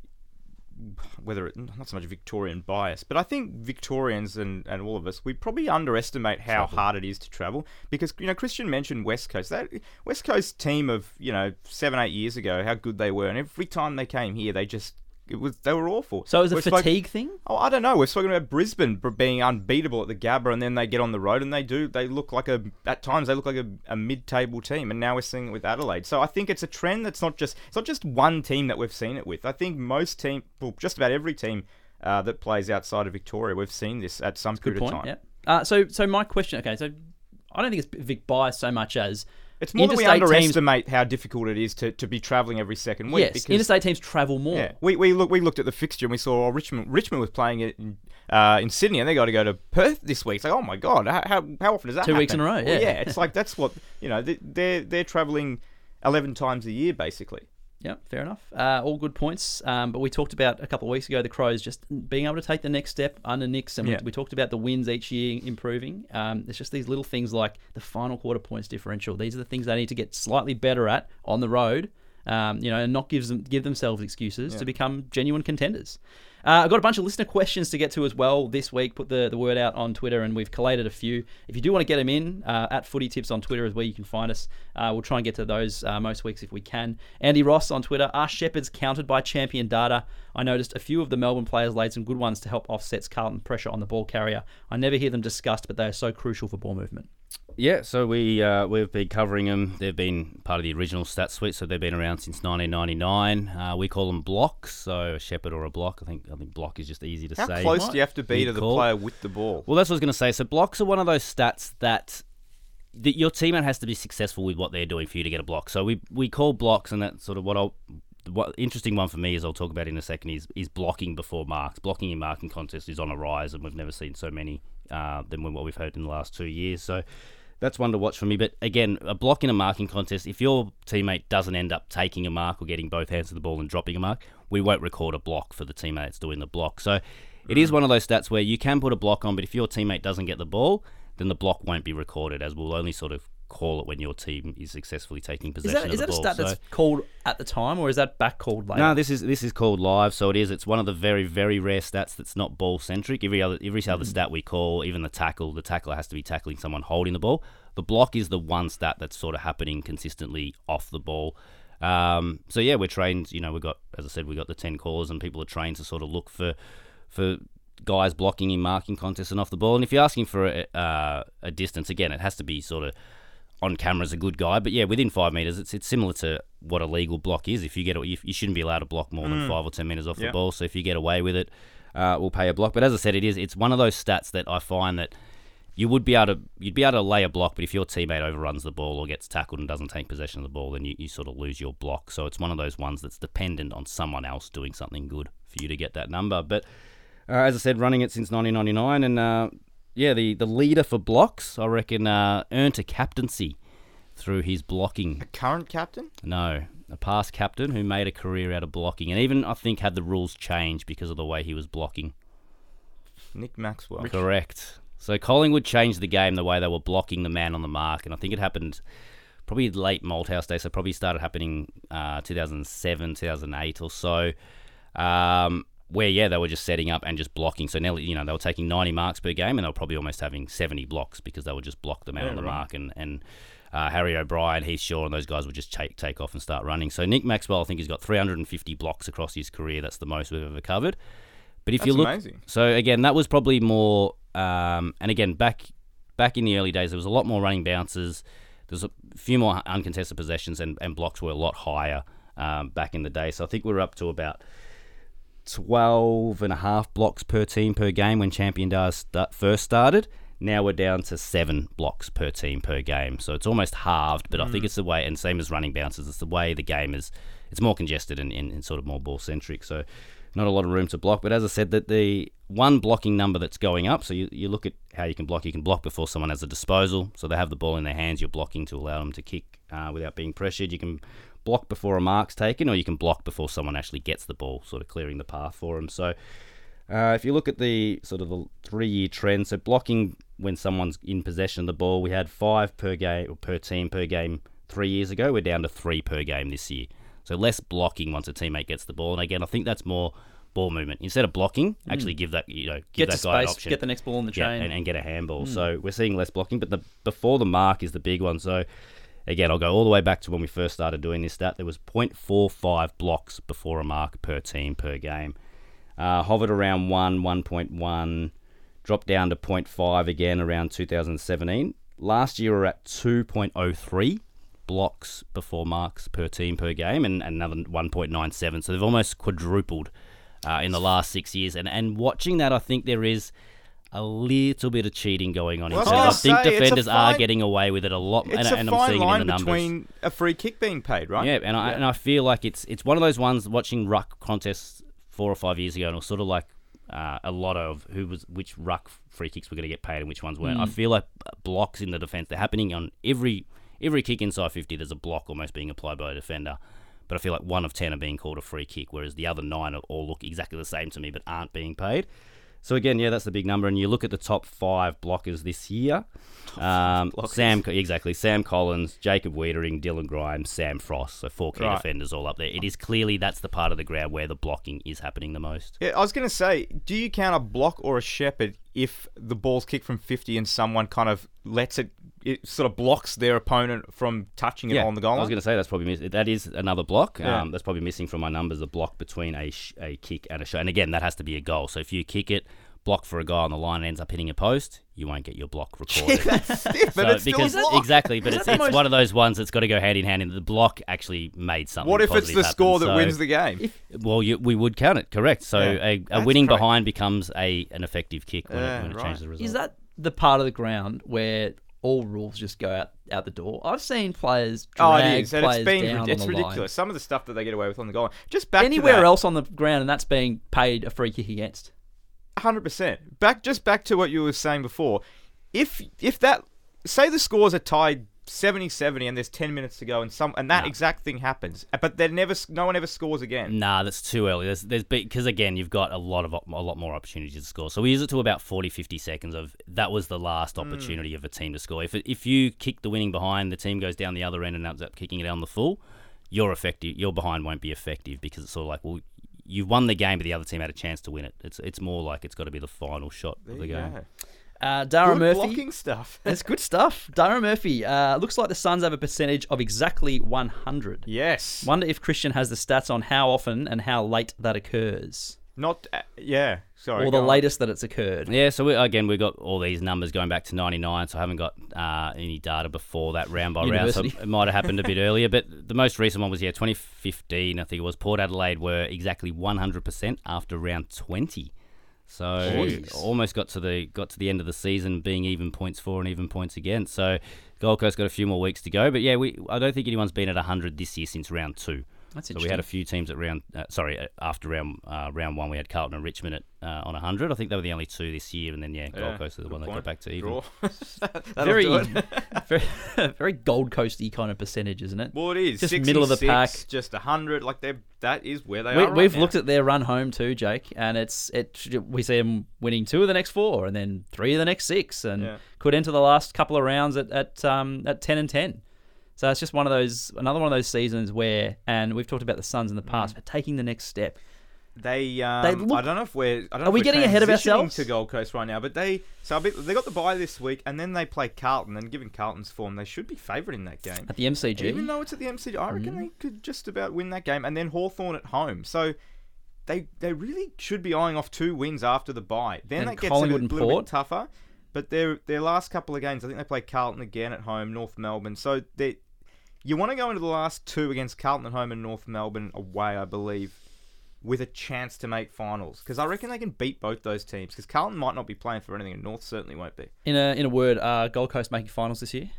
whether it not so much Victorian bias, but I think Victorians and, and all of us we probably underestimate how hard it is to travel because you know Christian mentioned West Coast. That West Coast team of you know seven eight years ago how good they were and every time they came here they just it was they were awful. So is it a We've spoke- fatigue thing? Oh, I don't know. We're talking about Brisbane being unbeatable at the Gabba, and then they get on the road and they do. They look like a at times they look like a, a mid-table team, and now we're seeing it with Adelaide. So I think it's a trend that's not just it's not just one team that we've seen it with. I think most team, well, just about every team uh, that plays outside of Victoria, we've seen this at some Good period point. of time. Yeah. Uh, so so my question. Okay, so I don't think it's Vic bias so much as It's more that we interstate teams- underestimate how difficult it is to, to be travelling every second week. Yes, because interstate teams travel more. Yeah, we we look we looked at the fixture and we saw oh, Richmond Richmond was playing it in, uh, in Sydney and they got to go to Perth this week. It's like oh my god, how how, often does that Two weeks in a row, Well, yeah. yeah, it's like that's what you know they're they're traveling eleven times a year basically. Yeah, fair enough. Uh, all good points. Um, but we talked about a couple of weeks ago the Crows just being able to take the next step under Nicks, and we- Yeah. we, talked about the wins each year improving. Um, it's just these little things like the final quarter points differential. These are the things they need to get slightly better at on the road. um, you know, and not gives them give themselves excuses to become genuine contenders. Uh, I've got a bunch of listener questions to get to as well this week. Put the, the word out on Twitter, and we've collated a few. If you do want to get them in, uh, at Footy Tips on Twitter is where you can find us. Uh, we'll try and get to those uh, most weeks if we can. Andy Ross on Twitter. Are Shepherds counted by champion data? I noticed a few of the Melbourne players laid some good ones to help offset Carlton pressure on the ball carrier. I never hear them discussed, but they are so crucial for ball movement. Yeah, so we uh, we've been covering them. They've been part of the original stat suite, so they've been around since 1999. Uh, we call them blocks, so a shepherd or a block. I think I think block is just easy to How say. How close do you have to be to the Mid-call. player with the ball? Well, that's what I was going to say. So blocks are one of those stats that that your teammate has to be successful with what they're doing for you to get a block. So we we call blocks, and that's sort of what I'll. What interesting one for me is I'll talk about in a second is is blocking before marks. Blocking in marking contest is on a rise, and we've never seen so many uh, than what we've heard in the last two years. So that's one to watch for me. But again, a block in a marking contest, if your teammate doesn't end up taking a mark or getting both hands to the ball and dropping a mark, we won't record a block for the teammate that's doing the block. So it is one of those stats where you can put a block on, but if your teammate doesn't get the ball, then the block won't be recorded, as we'll only sort of call it when your team is successfully taking Is possession that of is the that a stat So- that's called at the time, or is that back called later? no, this is this is called live, so it is. It's one of the very very rare stats that's not ball centric. Every other every other stat we call, even the tackle, the tackler has to be tackling someone holding the ball. The block is the one stat that's sort of happening consistently off the ball. Um, so yeah, we're trained. You know, we've got as I said, we've got the ten callers, and people are trained to sort of look for for guys blocking in marking contests and off the ball. And if you're asking for a, uh, a distance, again, it has to be sort of on camera as a good guy. But yeah, within five meters, it's it's similar to what a legal block is. If you get you, you shouldn't be allowed to block more than five or ten meters off Yeah. the ball. So if you get away with it, uh, we'll pay a block. But as I said, it is it's one of those stats that I find that you would be able to you'd be able to lay a block, but if your teammate overruns the ball or gets tackled and doesn't take possession of the ball, then you, you sort of lose your block. So it's one of those ones that's dependent on someone else doing something good for you to get that number. But uh, as I said, running it since 1999, and uh, yeah, the, the leader for blocks, I reckon, uh, earned a captaincy through his blocking. A current captain? No, a past captain who made a career out of blocking, and even I think had the rules changed because of the way he was blocking. Nick Maxwell. Correct. So Collingwood changed the game the way they were blocking the man on the mark, and I think it happened probably late Malthouse day, so probably started happening uh, 2007, 2008 or so. Um, where yeah, they were just setting up and just blocking. So nearly, you know, they were taking 90 marks per game, and they were probably almost having 70 blocks because they would just block the man on the mark, and and uh, Harry O'Brien, Heath Shaw, and those guys would just take take off and start running. So Nick Maxwell, I think, he's got 350 blocks across his career. That's the most we've ever covered. But if you That's look, amazing. so again, that was probably more. Um, and again, back back in the early days, there was a lot more running bounces. There's a few more uncontested possessions, and, and blocks were a lot higher um, back in the day. So I think we're up to about 12 and a half blocks per team per game when Champion Data st- first started. Now we're down to seven blocks per team per game. So it's almost halved, but I think it's the way, and same as running bounces, it's the way the game is, it's more congested and, and, and sort of more ball centric. So not a lot of room to block. But as I said, that the one blocking number that's going up, so you, you look at how you can block. You can block before someone has a disposal. So they have the ball in their hands, you're blocking to allow them to kick uh, without being pressured. You can block before a mark's taken, or you can block before someone actually gets the ball, sort of clearing the path for them. So uh, if you look at the sort of the three-year trend, so blocking when someone's in possession of the ball, we had five per game or per team per game three years ago. We're down to three per game this year. So less blocking once a teammate gets the ball. And again, I think that's more ball movement. Instead of blocking, actually give that you know give get that guy an option. get the next ball in the Yeah, chain. and, and get a handball. So we're seeing less blocking, but the before the mark is the big one. So again, I'll go all the way back to when we first started doing this stat. There was 0.45 blocks before a mark per team per game. Uh, hovered around 1, 1.1, dropped down to 0.5 again around 2017. Last year we were at 2.03 blocks before marks per team per game and another 1.97. So they've almost quadrupled uh, in the last six years. And, and watching that, I think there is a little bit of cheating going on. in Well, I I, think say, defenders are fine- getting away with it a lot, and, a and I'm seeing it in the numbers. between a free kick being paid, right? Yeah, and I and I feel like it's it's one of those ones watching ruck contests four or five years ago, and it was sort of like uh, a lot of who was which ruck free kicks were going to get paid and which ones weren't. I feel like blocks in the defense they're happening on every every kick inside fifty. There's a block almost being applied by a defender. But I feel like one of ten are being called a free kick, whereas the other nine all look exactly the same to me, but aren't being paid. So again, yeah, that's the big number. And you look at the top five blockers this year. Um, blockers. Sam, exactly. Sam Collins, Jacob Weitering, Dylan Grimes, Sam Frost. So four key Right. defenders all up there. It is clearly that's the part of the ground where the blocking is happening the most. Yeah, I was going to say, do you count a block or a shepherd if the ball's kicked from 50 and someone kind of lets it, it sort of blocks their opponent from touching it on the goal I was going to say that's probably miss- that is another block. Yeah. Um, that's probably missing from my numbers. The block between a sh- a kick and a shot. And again, that has to be a goal. So if you kick it, block for a guy on the line, and ends up hitting a post, you won't get your block recorded. That's stiff, but So- it's still because a block. exactly, but it's, it's most- one of those ones that's got to go hand in hand. And the block actually made something. What if it's the happen. score that So- wins the game? Well, you, we would count it, correct? So Yeah, a, a winning correct. behind becomes a an effective kick when, Yeah, it, when it right. changes the result. Is that the part of the ground where all rules just go out, out the door? I've seen players Oh, drag it is, and players it's been down it's on the ridiculous. line. Some of the stuff that they get away with on the goal line. Just back Anywhere else on the ground, and that's being paid a free kick against. hundred percent. Back just back to what you were saying before. If if that say the scores are tied 70-70 and there's ten minutes to go and some and that No. exact thing happens, but then never no one ever scores again. Nah, that's too early. There's, there's because again, you've got a lot of a lot more opportunities to score. So we use it to about 40, 50 seconds of that was the last Hmm. opportunity of a team to score. If if you kick the winning behind, the team goes down the other end and ends up kicking it down the full. Your effective, your behind won't be effective because it's sort of like well, you won the game, but the other team had a chance to win it. It's it's more like it's got to be the final shot of the game. Yeah. Uh, Dara Good Murphy. blocking stuff. That's good stuff. Dara Murphy. Uh, looks like the Suns have a percentage of exactly 100. yes. Wonder if Christian has the stats on how often and how late that occurs, Not uh, yeah. Sorry. or go the on. latest that it's occurred. Yeah, so we, again, we've got all these numbers going back to 99, so I haven't got uh, any data before that round by round, so it might have happened a bit earlier. But the most recent one was, yeah, 2015, I think it was. Port Adelaide were exactly 100% after round 20. So Jeez. almost got to the got to the end of the season being even points for and even points against. So Gold Coast got a few more weeks to go, but yeah, we I don't think anyone's been at 100 this year since round two. That's So we had a few teams at round, uh, sorry, uh, after round uh, round one, we had Carlton and Richmond at uh, on 100. I think they were the only two this year, and then yeah, Gold Yeah, Coast are the good one that got back to even. Draw. Very, very, very Gold Coasty kind of percentage, isn't it? Well, it is Just middle of the pack. Just hundred. Like they that is where they we, are. we've now. looked at their run home too, Jake, and it's it. We see them winning two of the next four, and then three of the next six, and Yeah. could enter the last couple of rounds at at um, at ten and ten. So it's just one of those another one of those seasons where, and we've talked about the Suns in the Mm. past, but taking the next step. They, um, They look- I don't know if we're. I don't Are we getting ahead of ourselves? to Gold Coast right now? But they, so a bit, they got the bye this week, and then they play Carlton. And given Carlton's form, they should be favourite in that game. At the MCG, Even though it's at the MCG, I reckon Mm. they could just about win that game. And then Hawthorn at home, so they they really should be eyeing off two wins after the bye. Then And that gets a little Port? bit tougher. But their their last couple of games, I think they play Carlton again at home, North Melbourne. So they, you want to go into the last two against Carlton at home and North Melbourne away, I believe, with a chance to make finals. Because I reckon they can beat both those teams. Because Carlton might not be playing for anything, and North certainly won't be. in a in a word, uh, Gold Coast making finals this year.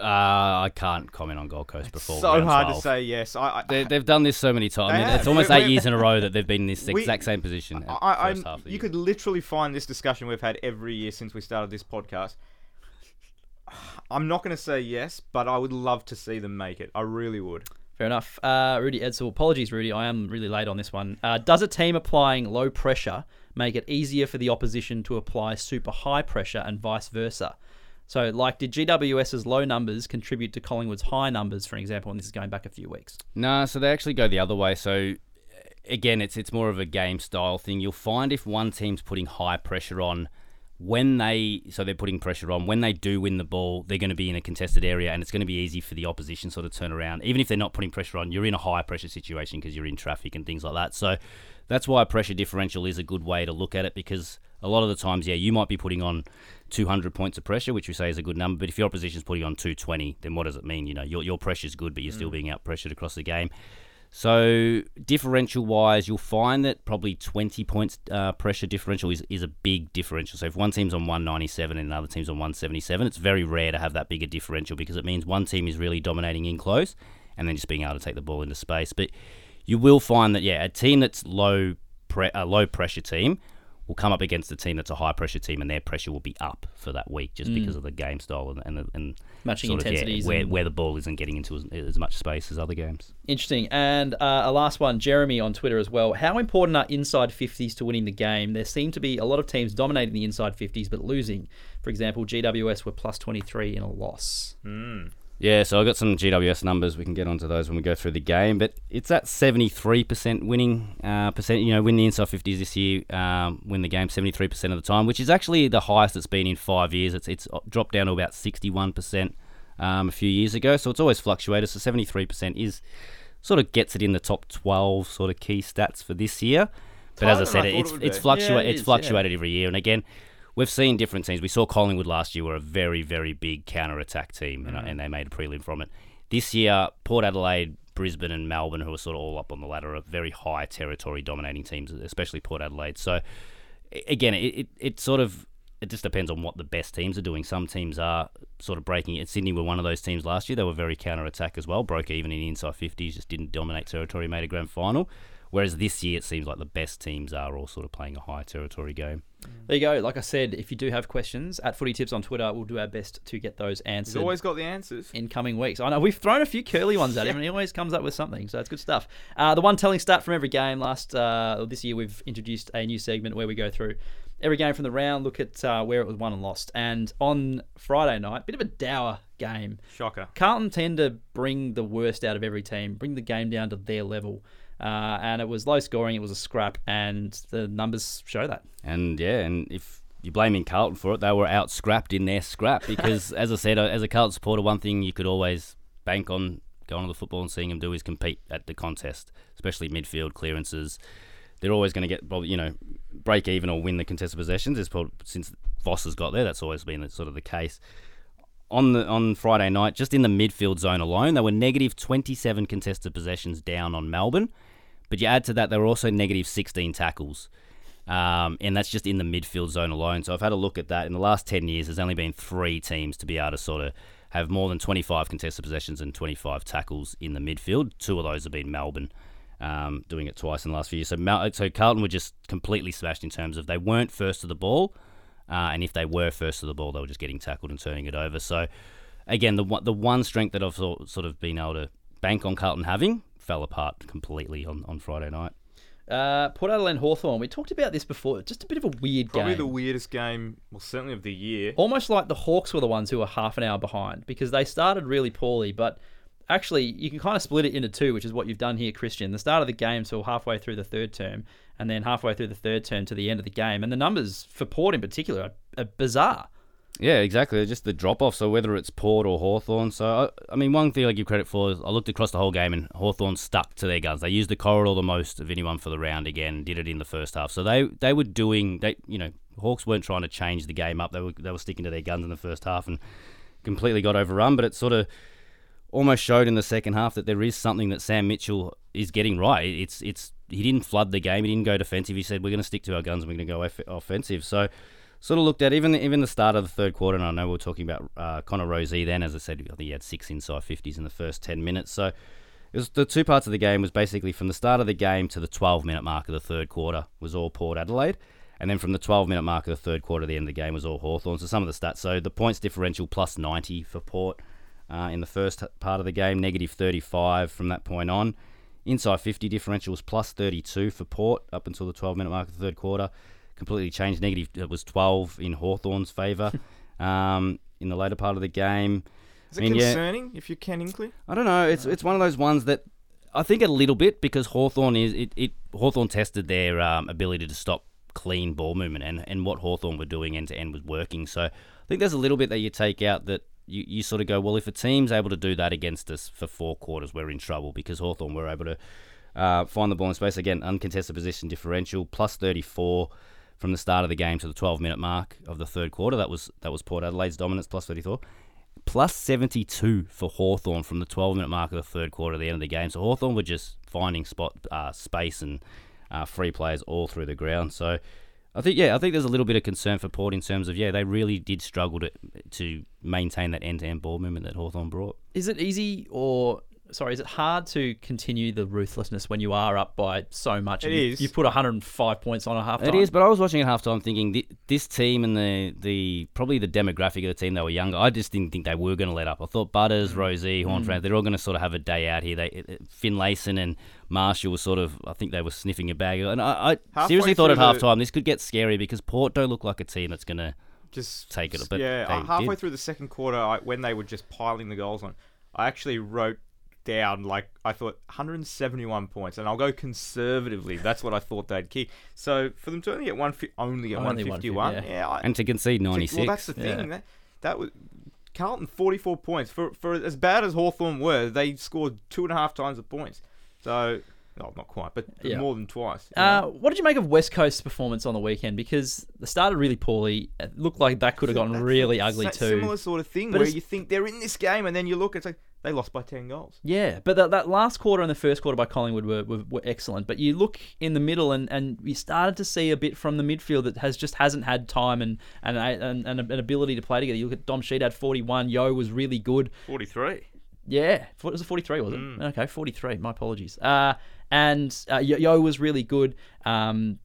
Uh, I can't comment on Gold Coast before. so round hard 12. to say yes. I, I They, they've done this so many times. I mean, it's almost eight years in a row that they've been in this We- exact same position. I, I, first half of the you year. could literally find this discussion we've had every year since we started this podcast. I'm not going to say yes, but I would love to see them make it. I really would. Fair enough. Uh, Rudy Edsel, apologies, Rudy. I am really late on this one. Uh, does a team applying low pressure make it easier for the opposition to apply super high pressure and vice versa? So, like, did GWS's low numbers contribute to Collingwood's high numbers, for example? And this is going back a few weeks. No, so they actually go the other way. So again, it's it's more of a game style thing. You'll find if one team's putting high pressure on when they so they're putting pressure on when they do win the ball, they're going to be in a contested area and it's going to be easy for the opposition sort of turn around. Even if they're not putting pressure on, you're in a high pressure situation because you're in traffic and things like that. So that's why pressure differential is a good way to look at it because a lot of the times, yeah, you might be putting on 200 points of pressure, which we say is a good number. But if your opposition's putting on 220, then what does it mean? You know, your your pressure's good, but you're still mm. being out pressured across the game. So differential wise, you'll find that probably 20 points uh, pressure differential is, is a big differential. So if one team's on 197 and another team's on 177, it's very rare to have that bigger differential because it means one team is really dominating in close and then just being able to take the ball into space. But you will find that yeah, a team that's low pre- a low pressure team will come up against a team that's a high pressure team, and their pressure will be up for that week just because of the game style and and, the, and Mm. Matching sort of, yeah, where and- where the ball isn't getting into as, as much space as other games. Interesting. And uh, a last one, Jeremy on Twitter as well. How important are inside 50s to winning the game? There seem to be a lot of teams dominating the inside 50s but losing. For example, GWS were plus 23 in a loss. Yeah, so I got some GWS numbers. We can get onto those when we go through the game, but it's at seventy three percent winning uh, percent. You know, win the inside fifties this year, um, win the game seventy three percent of the time, which is actually the highest it's been in five years. It's it's dropped down to about sixty one percent um, a few years ago, so it's always fluctuated. So seventy three percent is sort of gets it in the top twelve sort of key stats for this year. But as I I said, it's it it's be. fluctua- Yeah, it it's is, fluctuated every year, and again. We've seen different teams. We saw Collingwood last year were a very, very big counter attack team, and, uh, mm. and they made a prelim from it. This year, Port Adelaide, Brisbane, and Melbourne, who are sort of all up on the ladder, are very high territory dominating teams, especially Port Adelaide. So, again, it, it, it sort of it just depends on what the best teams are doing. Some teams are sort of breaking it. Sydney were one of those teams last year. They were very counter attack as well, broke even in the inside 50s, just didn't dominate territory, made a grand final. Whereas this year, it seems like the best teams are all sort of playing a high territory game. There you go. Like I said, if you do have questions at Footy Tips on Twitter, we'll do our best to get those answers. He's answered. always got the answers. in coming weeks. I know we've thrown a few curly ones at him, and he always comes up with something. So it's good stuff. Uh, the one telling stat from every game. Last uh, this year, we've introduced a new segment where we go through every game from the round, look at uh, where it was won and lost. And on Friday night, bit of a dour game. Shocker. Carlton tend to bring the worst out of every team, bring the game down to their level. Uh, and it was low scoring. It was a scrap, and the numbers show that. And yeah, and if you're blaming Carlton for it, they were out scrapped in their scrap because, as I said, uh, as a Carlton supporter, one thing you could always bank on going to the football and seeing them do is compete at the contest, especially midfield clearances. They're always going to get, you know, break even or win the contested possessions. It's probably, since Voss has got there, that's always been sort of the case. On the on Friday night, just in the midfield zone alone, they were negative 27 contested possessions down on Melbourne. But you add to that, they were also negative 16 tackles. Um, and that's just in the midfield zone alone. So I've had a look at that. In the last 10 years, there's only been three teams to be able to sort of have more than 25 contested possessions and 25 tackles in the midfield. Two of those have been Melbourne, um, doing it twice in the last few years. So, Mel- so Carlton were just completely smashed in terms of they weren't first to the ball. Uh, and if they were first to the ball, they were just getting tackled and turning it over. So, again, the the one strength that I've sort of been able to bank on Carlton having fell apart completely on, on Friday night. Uh, Port Adelaide Hawthorn. We talked about this before. Just a bit of a weird Probably game. the weirdest game, well, certainly of the year. almost like the Hawks were the ones who were half an hour behind because they started really poorly, but actually you can kind of split it into two, which is what you've done here, Christian. The start of the game till halfway through the third term, and then halfway through the third term to the end of the game, and the numbers for Port in particular are, are bizarre. Yeah, exactly. Just the drop off. So whether it's Port or Hawthorn. So, I, I mean, one thing I give credit for is I looked across the whole game and Hawthorn stuck to their guns. They used the corridor the most of anyone for the round again, did it in the first half. So they they were doing, they you know, Hawks weren't trying to change the game up. They were, they were sticking to their guns in the first half and completely got overrun. But it sort of almost showed in the second half that there is something that Sam Mitchell is getting right. It's it's he didn't flood the game. He didn't go defensive. He said we're going to stick to our guns and we're going to go off- offensive. So sort of looked at even even the start of the third quarter. And I know we were talking about uh, Connor Rozee then. As I said, I think he had six inside fifties in the first ten minutes. So. It was the two parts of the game was basically from the start of the game to the 12 minute mark of the third quarter was all Port Adelaide, and then from the 12 minute mark of the third quarter to the end of the game was all Hawthorn. So some of the stats. So the points differential plus 90 for Port uh, in the first part of the game, negative 35 from that point on. Inside 50 differential was plus 32 for Port up until the 12 minute mark of the third quarter. Completely changed. Negative it was 12 in Hawthorn's favour um, in the later part of the game. Is it I mean, yeah. concerning if you're Ken Hinkley? I don't know. It's it's one of those ones that I think a little bit because Hawthorn is it, it Hawthorn tested their um, ability to stop clean ball movement and, and what Hawthorn were doing end to end was working. So I think there's a little bit that you take out that you, you sort of go, well, if a team's able to do that against us for four quarters, we're in trouble because Hawthorn were able to uh, find the ball in space. Again, uncontested position differential, plus 34 from the start of the game to the 12 minute mark of the third quarter. That was that was Port Adelaide's dominance, plus 34 plus 72 for Hawthorn from the 12 minute mark of the third quarter to the end of the game. So Hawthorn were just finding spot uh, space and uh, free players all through the ground. So I think yeah, I think there's a little bit of concern for Port in terms of yeah, they really did struggle to to maintain that end to end ball movement that Hawthorn brought. Is it easy or sorry, is it hard to continue the ruthlessness when you are up by so much? It and you, is. You put 105 points on a half time. It is, but I was watching at halftime thinking thi- this team and the, the probably the demographic of the team they were younger. I just didn't think they were going to let up. I thought Butters, Rozee, Horn France, they're all going to sort of have a day out here. They it- it- Finlayson and Marshall was sort of I think they were sniffing a bag, and I, I seriously thought at through the- halftime this could get scary because Port don't look like a team that's going to. just take it, but yeah, they uh, halfway did. through the second quarter, I, when they were just piling the goals on, I actually wrote down like I thought 171 points, and I'll go conservatively. That's what I thought they'd kick. So for them to only get one, fi- only at Only 151, 150, yeah, I, And to concede to- 96. Well, that's the thing. Yeah. That that was Carlton 44 points for for as bad as Hawthorn were. They scored two and a half times the points. So. No, not quite, but Yeah. more than twice. you Uh, what did you make of West Coast's performance on the weekend? Because they started really poorly. It looked like that could have gotten really ugly too. Similar sort of thing But where you think they're in this game, and then you look, it's like they lost by 10 goals. Yeah, but that, that last quarter and the first quarter by Collingwood were, were, were excellent. But you look in the middle, and, and you started to see a bit from the midfield that has just hasn't had time and and, and, and an ability to play together. You look at Dom Sheed had 41, Yeo was really good. 43. Yeah, fo- was it 43, was it? Mm. Okay, 43. My apologies. Uh, and uh, Yeo- Yeo was really good. Um,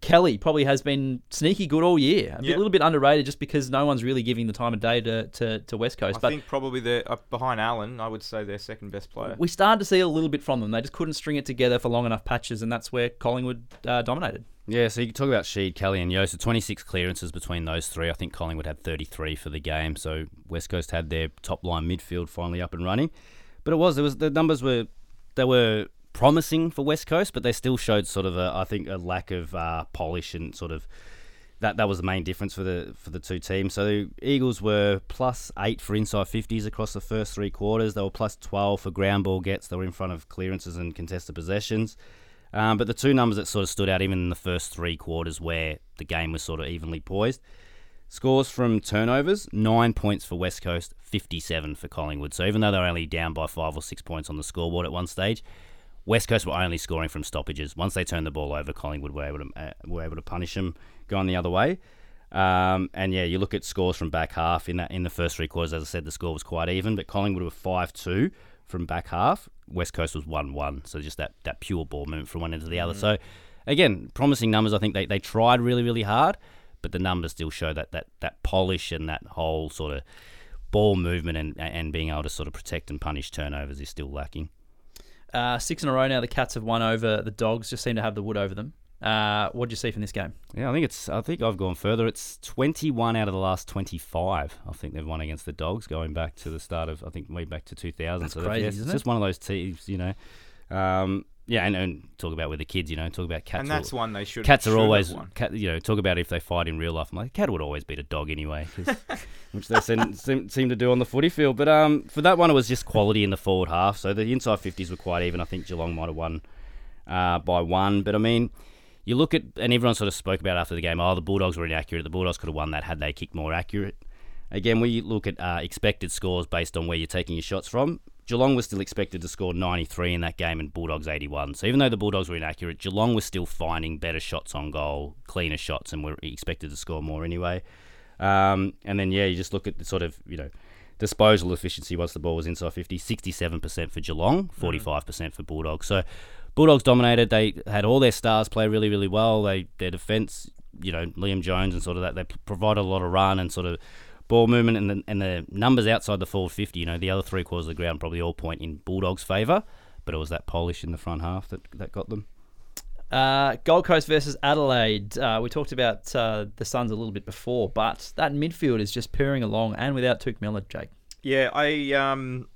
Kelly probably has been sneaky good all year. A bit- Yeah. little bit underrated just because no one's really giving the time of day to, to, to West Coast. I but think probably they're uh, behind Allen. I would say their second best player. we started to see a little bit from them. They just couldn't string it together for long enough patches, and that's where Collingwood uh, dominated. Yeah, so you can talk about Sheed, Kelly, and Yeo. So 26 clearances between those three. I think Collingwood had 33 for the game. So West Coast had their top line midfield finally up and running. But it was there was the numbers were they were promising for West Coast, but they still showed sort of a I think a lack of uh, polish and sort of that that was the main difference for the for the two teams. So the Eagles were plus eight for inside fifties across the first three quarters. They were plus twelve for ground ball gets. They were in front of clearances and contested possessions. Um, but the two numbers that sort of stood out even in the first three quarters where the game was sort of evenly poised. Scores from turnovers, nine points for West Coast, 57 for Collingwood. So even though they were only down by five or six points on the scoreboard at one stage, West Coast were only scoring from stoppages. Once they turned the ball over, Collingwood were able to uh, were able to punish them going the other way. Um, and yeah, you look at scores from back half in that in the first three quarters. As I said, the score was quite even, but Collingwood were five two from back half. West Coast was one one. So just that that pure ball movement from one end to the other. So again, promising numbers. I think they, they tried really really hard, but the numbers still show that that that polish and that whole sort of ball movement and and being able to sort of protect and punish turnovers is still lacking. Uh, six in a row now. The Cats have won over the Dogs. Just seem to have the wood over them. Uh, what did you see from this game? Yeah, I think it's. I think I've gone further. It's 21 out of the last 25. I think they've won against the Dogs, going back to the start of. I think way back to 2000. That's so crazy, yeah, isn't it's it? just one of those teams, you know. Um, yeah, and, and talk about with the kids, you know, talk about cats. and that's one they should. cats are have always, cat, you know, talk about if they fight in real life. I'm like, cat would always beat a dog anyway, which they seem, seem, seem to do on the footy field. But um, for that one, it was just quality in the forward half. So the inside 50s were quite even. I think Geelong might have won uh, by one. But I mean, you look at, and everyone sort of spoke about after the game, oh, the Bulldogs were inaccurate. The Bulldogs could have won that had they kicked more accurate. Again, we look at uh, expected scores based on where you're taking your shots from. Geelong was still expected to score 93 in that game and Bulldogs 81. So even though the Bulldogs were inaccurate, Geelong was still finding better shots on goal, cleaner shots, and were expected to score more anyway. Um, and then, yeah, you just look at the sort of, you know, disposal efficiency once the ball was inside 50, 67% for Geelong, 45% for Bulldogs. So Bulldogs dominated. They had all their stars play really, really well. They Their defence, you know, Liam Jones and sort of that, they p- provided a lot of run and sort of ball movement and the, and the numbers outside the forward 50, you know, the other three quarters of the ground probably all point in Bulldogs' favour, but it was that polish in the front half that, that got them. Uh, Gold Coast versus Adelaide. Uh, we talked about uh, the Suns a little bit before, but that midfield is just purring along, and without Touk Miller, Jake. Yeah, I um,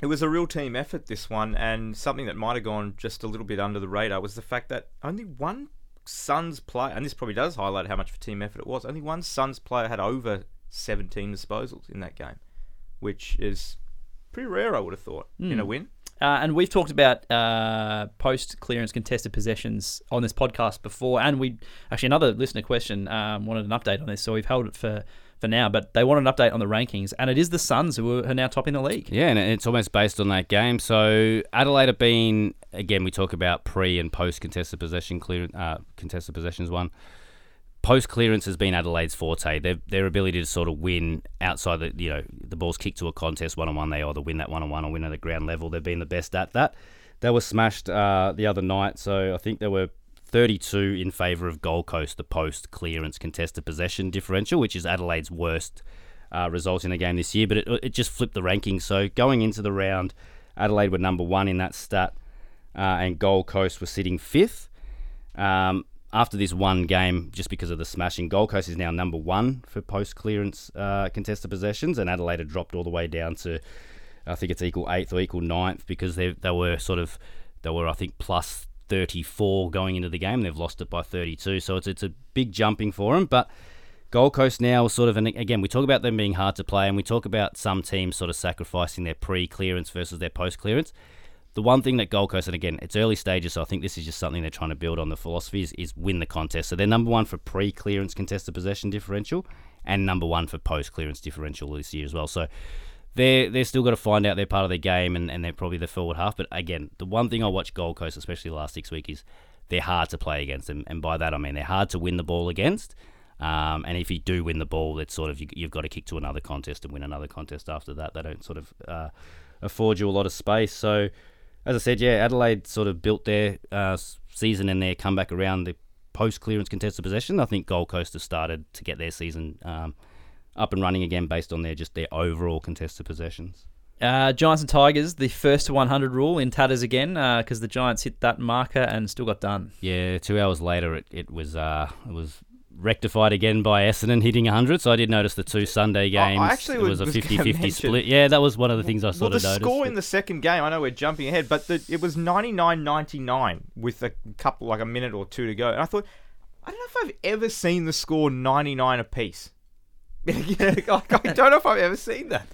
it was a real team effort this one, and something that might have gone just a little bit under the radar was the fact that only one Suns player, and this probably does highlight how much of a team effort it was. Only one Suns player had over 17 disposals in that game, which is pretty rare, I would have thought, in a win. Uh, and we've talked about uh, post clearance contested possessions on this podcast before, and we actually another listener question um, wanted an update on this, so we've held it for, for now. But they wanted an update on the rankings, and it is the Suns who are, are now topping the league. Yeah, and it's almost based on that game. So Adelaide have been again. We talk about pre and post contested possession clear uh, contested possessions one. Post clearance has been Adelaide's forte. Their their ability to sort of win outside the you know the ball's kicked to a contest one on one. They either win that one on one or win at the ground level. They've been the best at that. They were smashed uh, the other night, so I think there were 32 in favour of Gold Coast, the post clearance contested possession differential, which is Adelaide's worst uh, result in a game this year. But it, it just flipped the rankings. So going into the round, Adelaide were number one in that stat, uh, and Gold Coast were sitting fifth. Um, after this one game, just because of the smashing, Gold Coast is now number one for post clearance uh, contested possessions, and Adelaide had dropped all the way down to, I think it's equal eighth or equal ninth because they they were sort of they were I think plus 34 going into the game. They've lost it by 32, so it's it's a big jumping for them. But Gold Coast now is sort of, and again, we talk about them being hard to play, and we talk about some teams sort of sacrificing their pre-clearance versus their post-clearance the one thing that Gold Coast, and again, it's early stages, so I think this is just something they're trying to build on the philosophy is, is win the contest. So they're number one for pre-clearance contested possession differential, and number one for post-clearance differential this year as well. So they're they're still got to find out their part of their game, and, and they're probably the forward half. But again, the one thing I watch Gold Coast, especially the last six weeks, is they're hard to play against, and, and by that I mean they're hard to win the ball against. Um, and if you do win the ball, it's sort of you, have got to kick to another contest and win another contest after that. They don't sort of uh, afford you a lot of space. So as I said, yeah, Adelaide sort of built their uh, season and their comeback around the post clearance contested possession. I think Gold Coast has started to get their season um, up and running again based on their just their overall contested possessions. Uh, Giants and Tigers, the first to 100 rule in tatters again because uh, the Giants hit that marker and still got done. Yeah, two hours later, it, it was uh, it was rectified again by Essendon hitting 100. So I did notice the two Sunday games. I actually it was, was a 50-50 split. Yeah, that was one of the things I sort well, of noticed. the score in the second game, I know we're jumping ahead, but the, it was 99-99 with a couple, like a minute or two to go. And I thought, I don't know if I've ever seen the score 99 apiece. yeah, I don't know if I've ever seen that.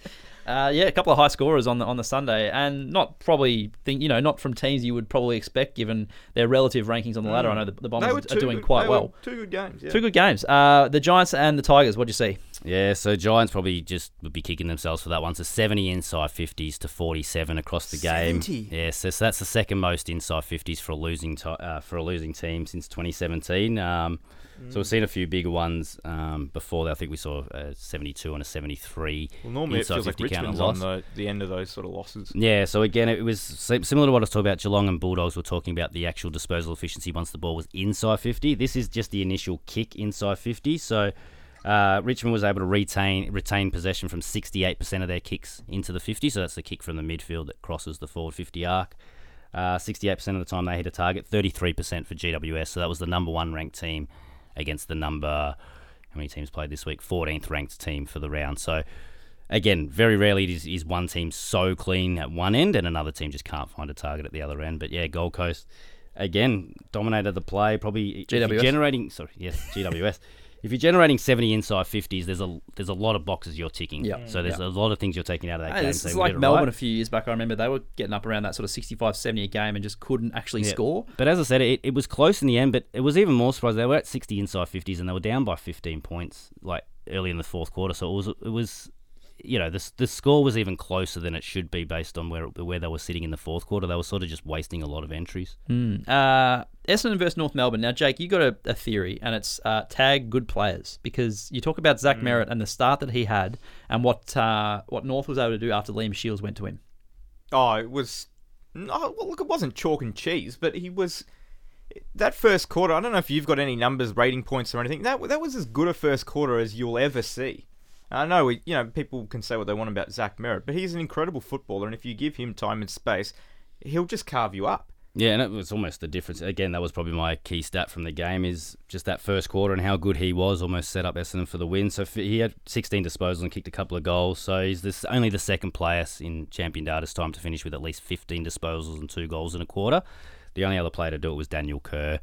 Uh, yeah, a couple of high scorers on the on the Sunday, and not probably think you know not from teams you would probably expect given their relative rankings on the ladder. Mm. I know the, the Bombers are doing good, quite well. Two good games. Yeah. Two good games. Uh, the Giants and the Tigers. What do you see? Yeah, so Giants probably just would be kicking themselves for that one. So 70 inside 50s to 47 across the 70. game. Yeah, so, so, that's the second most inside 50s for a losing to, uh, for a losing team since 2017. Um, so we've seen a few bigger ones um, before. That. I think we saw a 72 and a 73. Well, normally it feels like Richmond's on the, the end of those sort of losses. Yeah. So again, it was similar to what I was talking about. Geelong and Bulldogs were talking about the actual disposal efficiency once the ball was inside 50. This is just the initial kick inside 50. So. Uh, Richmond was able to retain retain possession from 68% of their kicks into the 50, so that's the kick from the midfield that crosses the forward 50 arc. Uh, 68% of the time they hit a target, 33% for GWS, so that was the number one ranked team against the number, how many teams played this week? 14th ranked team for the round. So, again, very rarely is, is one team so clean at one end and another team just can't find a target at the other end. But yeah, Gold Coast, again, dominated the play. Probably generating, sorry, yes, GWS if you're generating 70 inside 50s, there's a there's a lot of boxes you're ticking. Yep. So there's yep. a lot of things you're taking out of that hey, game. This so like Melbourne right. a few years back. I remember they were getting up around that sort of 65, 70 a game and just couldn't actually yep. score. But as I said, it, it was close in the end, but it was even more surprising. They were at 60 inside 50s and they were down by 15 points like early in the fourth quarter. So it was it was you know, the the score was even closer than it should be based on where where they were sitting in the fourth quarter. They were sort of just wasting a lot of entries. Mm. Uh, Essendon versus North Melbourne. Now, Jake, you got a, a theory, and it's uh, tag good players because you talk about Zach mm. Merrett and the start that he had, and what uh, what North was able to do after Liam Shields went to him. Oh, it was. No, well, look, it wasn't chalk and cheese, but he was that first quarter. I don't know if you've got any numbers, rating points, or anything. That that was as good a first quarter as you'll ever see. I know we, you know, people can say what they want about Zach Merrett, but he's an incredible footballer, and if you give him time and space, he'll just carve you up. Yeah, and it was almost the difference. Again, that was probably my key stat from the game is just that first quarter and how good he was. Almost set up Essendon for the win. So he had 16 disposals and kicked a couple of goals. So he's this only the second player in Champion Data's time to finish with at least 15 disposals and two goals in a quarter. The only other player to do it was Daniel Kerr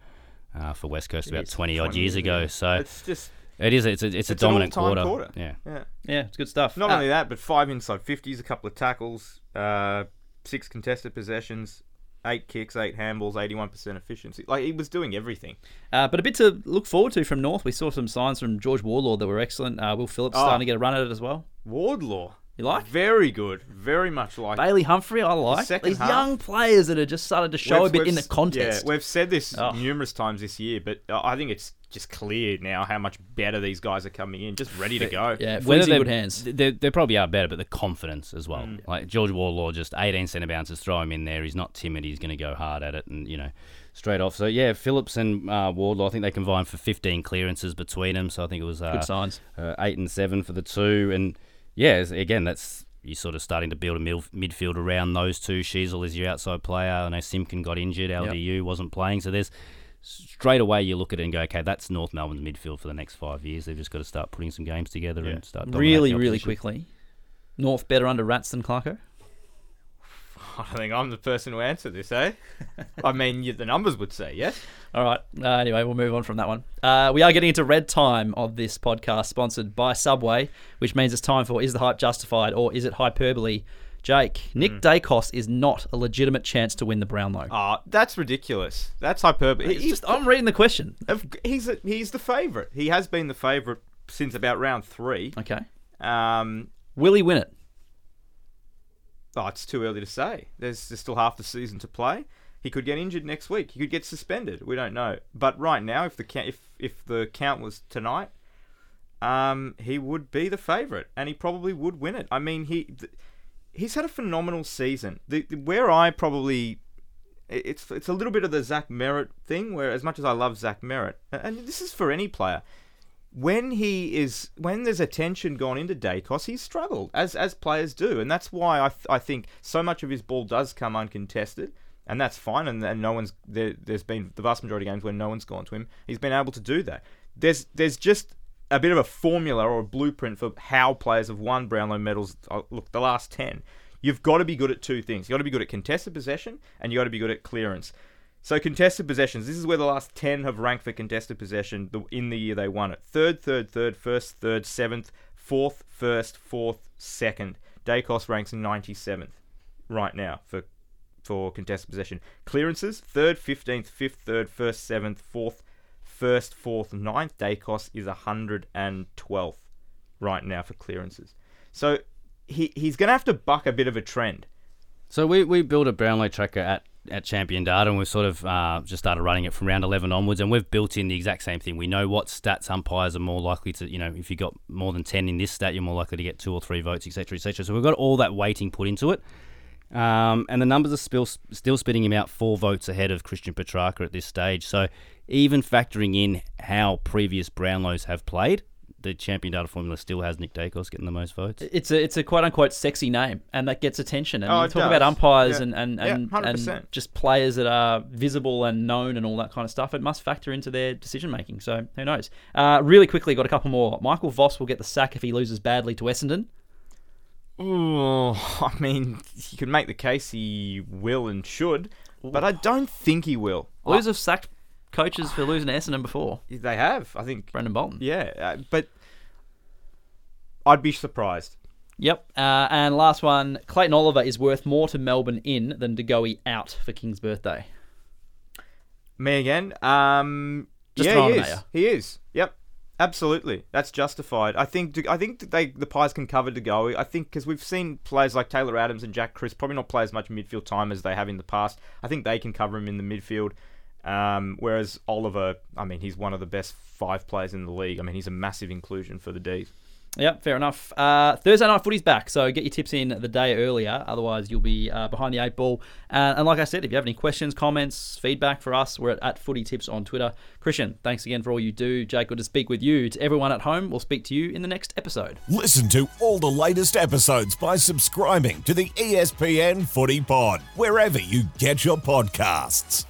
uh, for West Coast about 20 odd years ago. So it's just it is. It's a, it's, it's a dominant quarter. quarter. Yeah. yeah. Yeah. It's good stuff. Not uh, only that, but five inside fifties, a couple of tackles, uh, six contested possessions, eight kicks, eight handballs, eighty-one percent efficiency. Like he was doing everything. Uh, but a bit to look forward to from North. We saw some signs from George Wardlaw that were excellent. Uh, Will Phillips oh. starting to get a run at it as well. Wardlaw. You like? Very good. Very much like Bailey Humphrey. I like the these half, young players that are just started to show a bit in the contest. Yeah, we've said this oh. numerous times this year, but I think it's just clear now how much better these guys are coming in, just ready to go. Yeah, Whether they're- good hands. They, they probably are better, but the confidence as well. Mm. Like George Wardlaw, just 18 centre bounces, throw him in there. He's not timid. He's going to go hard at it, and you know, straight off. So yeah, Phillips and uh, Wardlaw, I think they combined for 15 clearances between them. So I think it was uh, Good signs. uh, eight and seven for the two, and yeah, again, that's you're sort of starting to build a mil- midfield around those two. Sheezel is your outside player. I know Simpkin got injured. LDU wasn't playing, so there's straight away you look at it and go, okay, that's North Melbourne's midfield for the next five years. They've just got to start putting some games together and start Really, really quickly. North better under Rats than Clarko? I don't think I'm the person who answered this, eh? I mean, you, the numbers would say yes. All right. Uh, anyway, we'll move on from that one. Uh, we are getting into red time of this podcast, sponsored by Subway, which means it's time for Is the Hype Justified or Is it Hyperbole? Jake, Nick Hmm. Daicos is not a legitimate chance to win the Brownlow. Ah, that's ridiculous. That's hyperbole. He's, just, I'm reading the question. he's, a, he's the favourite. He has been the favourite since about round three. Okay. Um, Will he win it? oh, it's too early to say. There's, there's still half the season to play. He could get injured next week. He could get suspended. We don't know. But right now, if the count, if if the count was tonight, um, he would be the favourite, and he probably would win it. I mean, he th- he's had a phenomenal season. The, the- where I probably it's it's a little bit of the Zach Merrett thing, where as much as I love Zach Merrett, and this is for any player, when he is when there's attention gone into Daicos, he's struggled as as players do, and that's why I th- I think so much of his ball does come uncontested, and that's fine. And, and no one's there. There's been the vast majority of games where no one's gone to him. He's been able to do that. There's there's just a bit of a formula or a blueprint for how players have won Brownlow medals. uh, Look, the last ten, you've got to be good at two things. You've got to be good at contested possession, and you've got to be good at clearance. So contested possessions. This is where the last ten have ranked for contested possession in the year they won it. Third, third, third, first, third, seventh, fourth, first, fourth, second. Daicos ranks ninety seventh right now for for contested possession. Clearances third, fifteenth, fifth, third, first, seventh, fourth, first, fourth, ninth. Daicos is hundred and twelfth right now for clearances. So he he's going to have to buck a bit of a trend. So we, we built a Brownlow tracker at, at Champion Data, and we've sort of uh, just started running it from round 11 onwards, and we've built in the exact same thing. We know what stats umpires are more likely to, you know, if you've got more than 10 in this stat, you're more likely to get two or three votes, etc., etc. So we've got all that weighting put into it. Um, and the numbers are still still spitting him out four votes ahead of Christian Petracca at this stage. So even factoring in how previous Brownlows have played, the Champion Data formula still has Nick Daicos getting the most votes. It's a it's a quote unquote sexy name, and that gets attention. And Oh, you it talk about umpires Yeah. and and and, 100%. and just players that are visible and known and all that kind of stuff. It must factor into their decision making. So who knows? Uh, really quickly, got a couple more. Michael Voss will get the sack if he loses badly to Essendon. Oh, I mean, you can make the case he will and should, but I don't think he will. Blues have sacked coaches for losing to Essendon before. They have, I think. Brendon Bolton. Yeah, uh, but I'd be surprised. Yep. Uh, and last one, Clayton Oliver is worth more to Melbourne in than De Goey out for King's birthday. Me again. Um, Just yeah, he is. He is. Absolutely, that's justified. I think. I think they the Pies can cover De Goey. I think because we've seen players like Taylor Adams and Jack Crisp probably not play as much midfield time as they have in the past. I think they can cover him in the midfield. Um, whereas Oliver, I mean, he's one of the best five players in the league. I mean, he's a massive inclusion for the D's. Yep, fair enough. Uh, Thursday night footy's back, so get your tips in the day earlier. Otherwise, you'll be uh, behind the eight ball. And like I said, if you have any questions, comments, feedback for us, we're at, at Footy Tips on Twitter. Christian, thanks again for all you do. Jake, good to speak with you. To everyone at home, we'll speak to you in the next episode. Listen to all the latest episodes by subscribing to the ESPN Footy Pod, wherever you get your podcasts.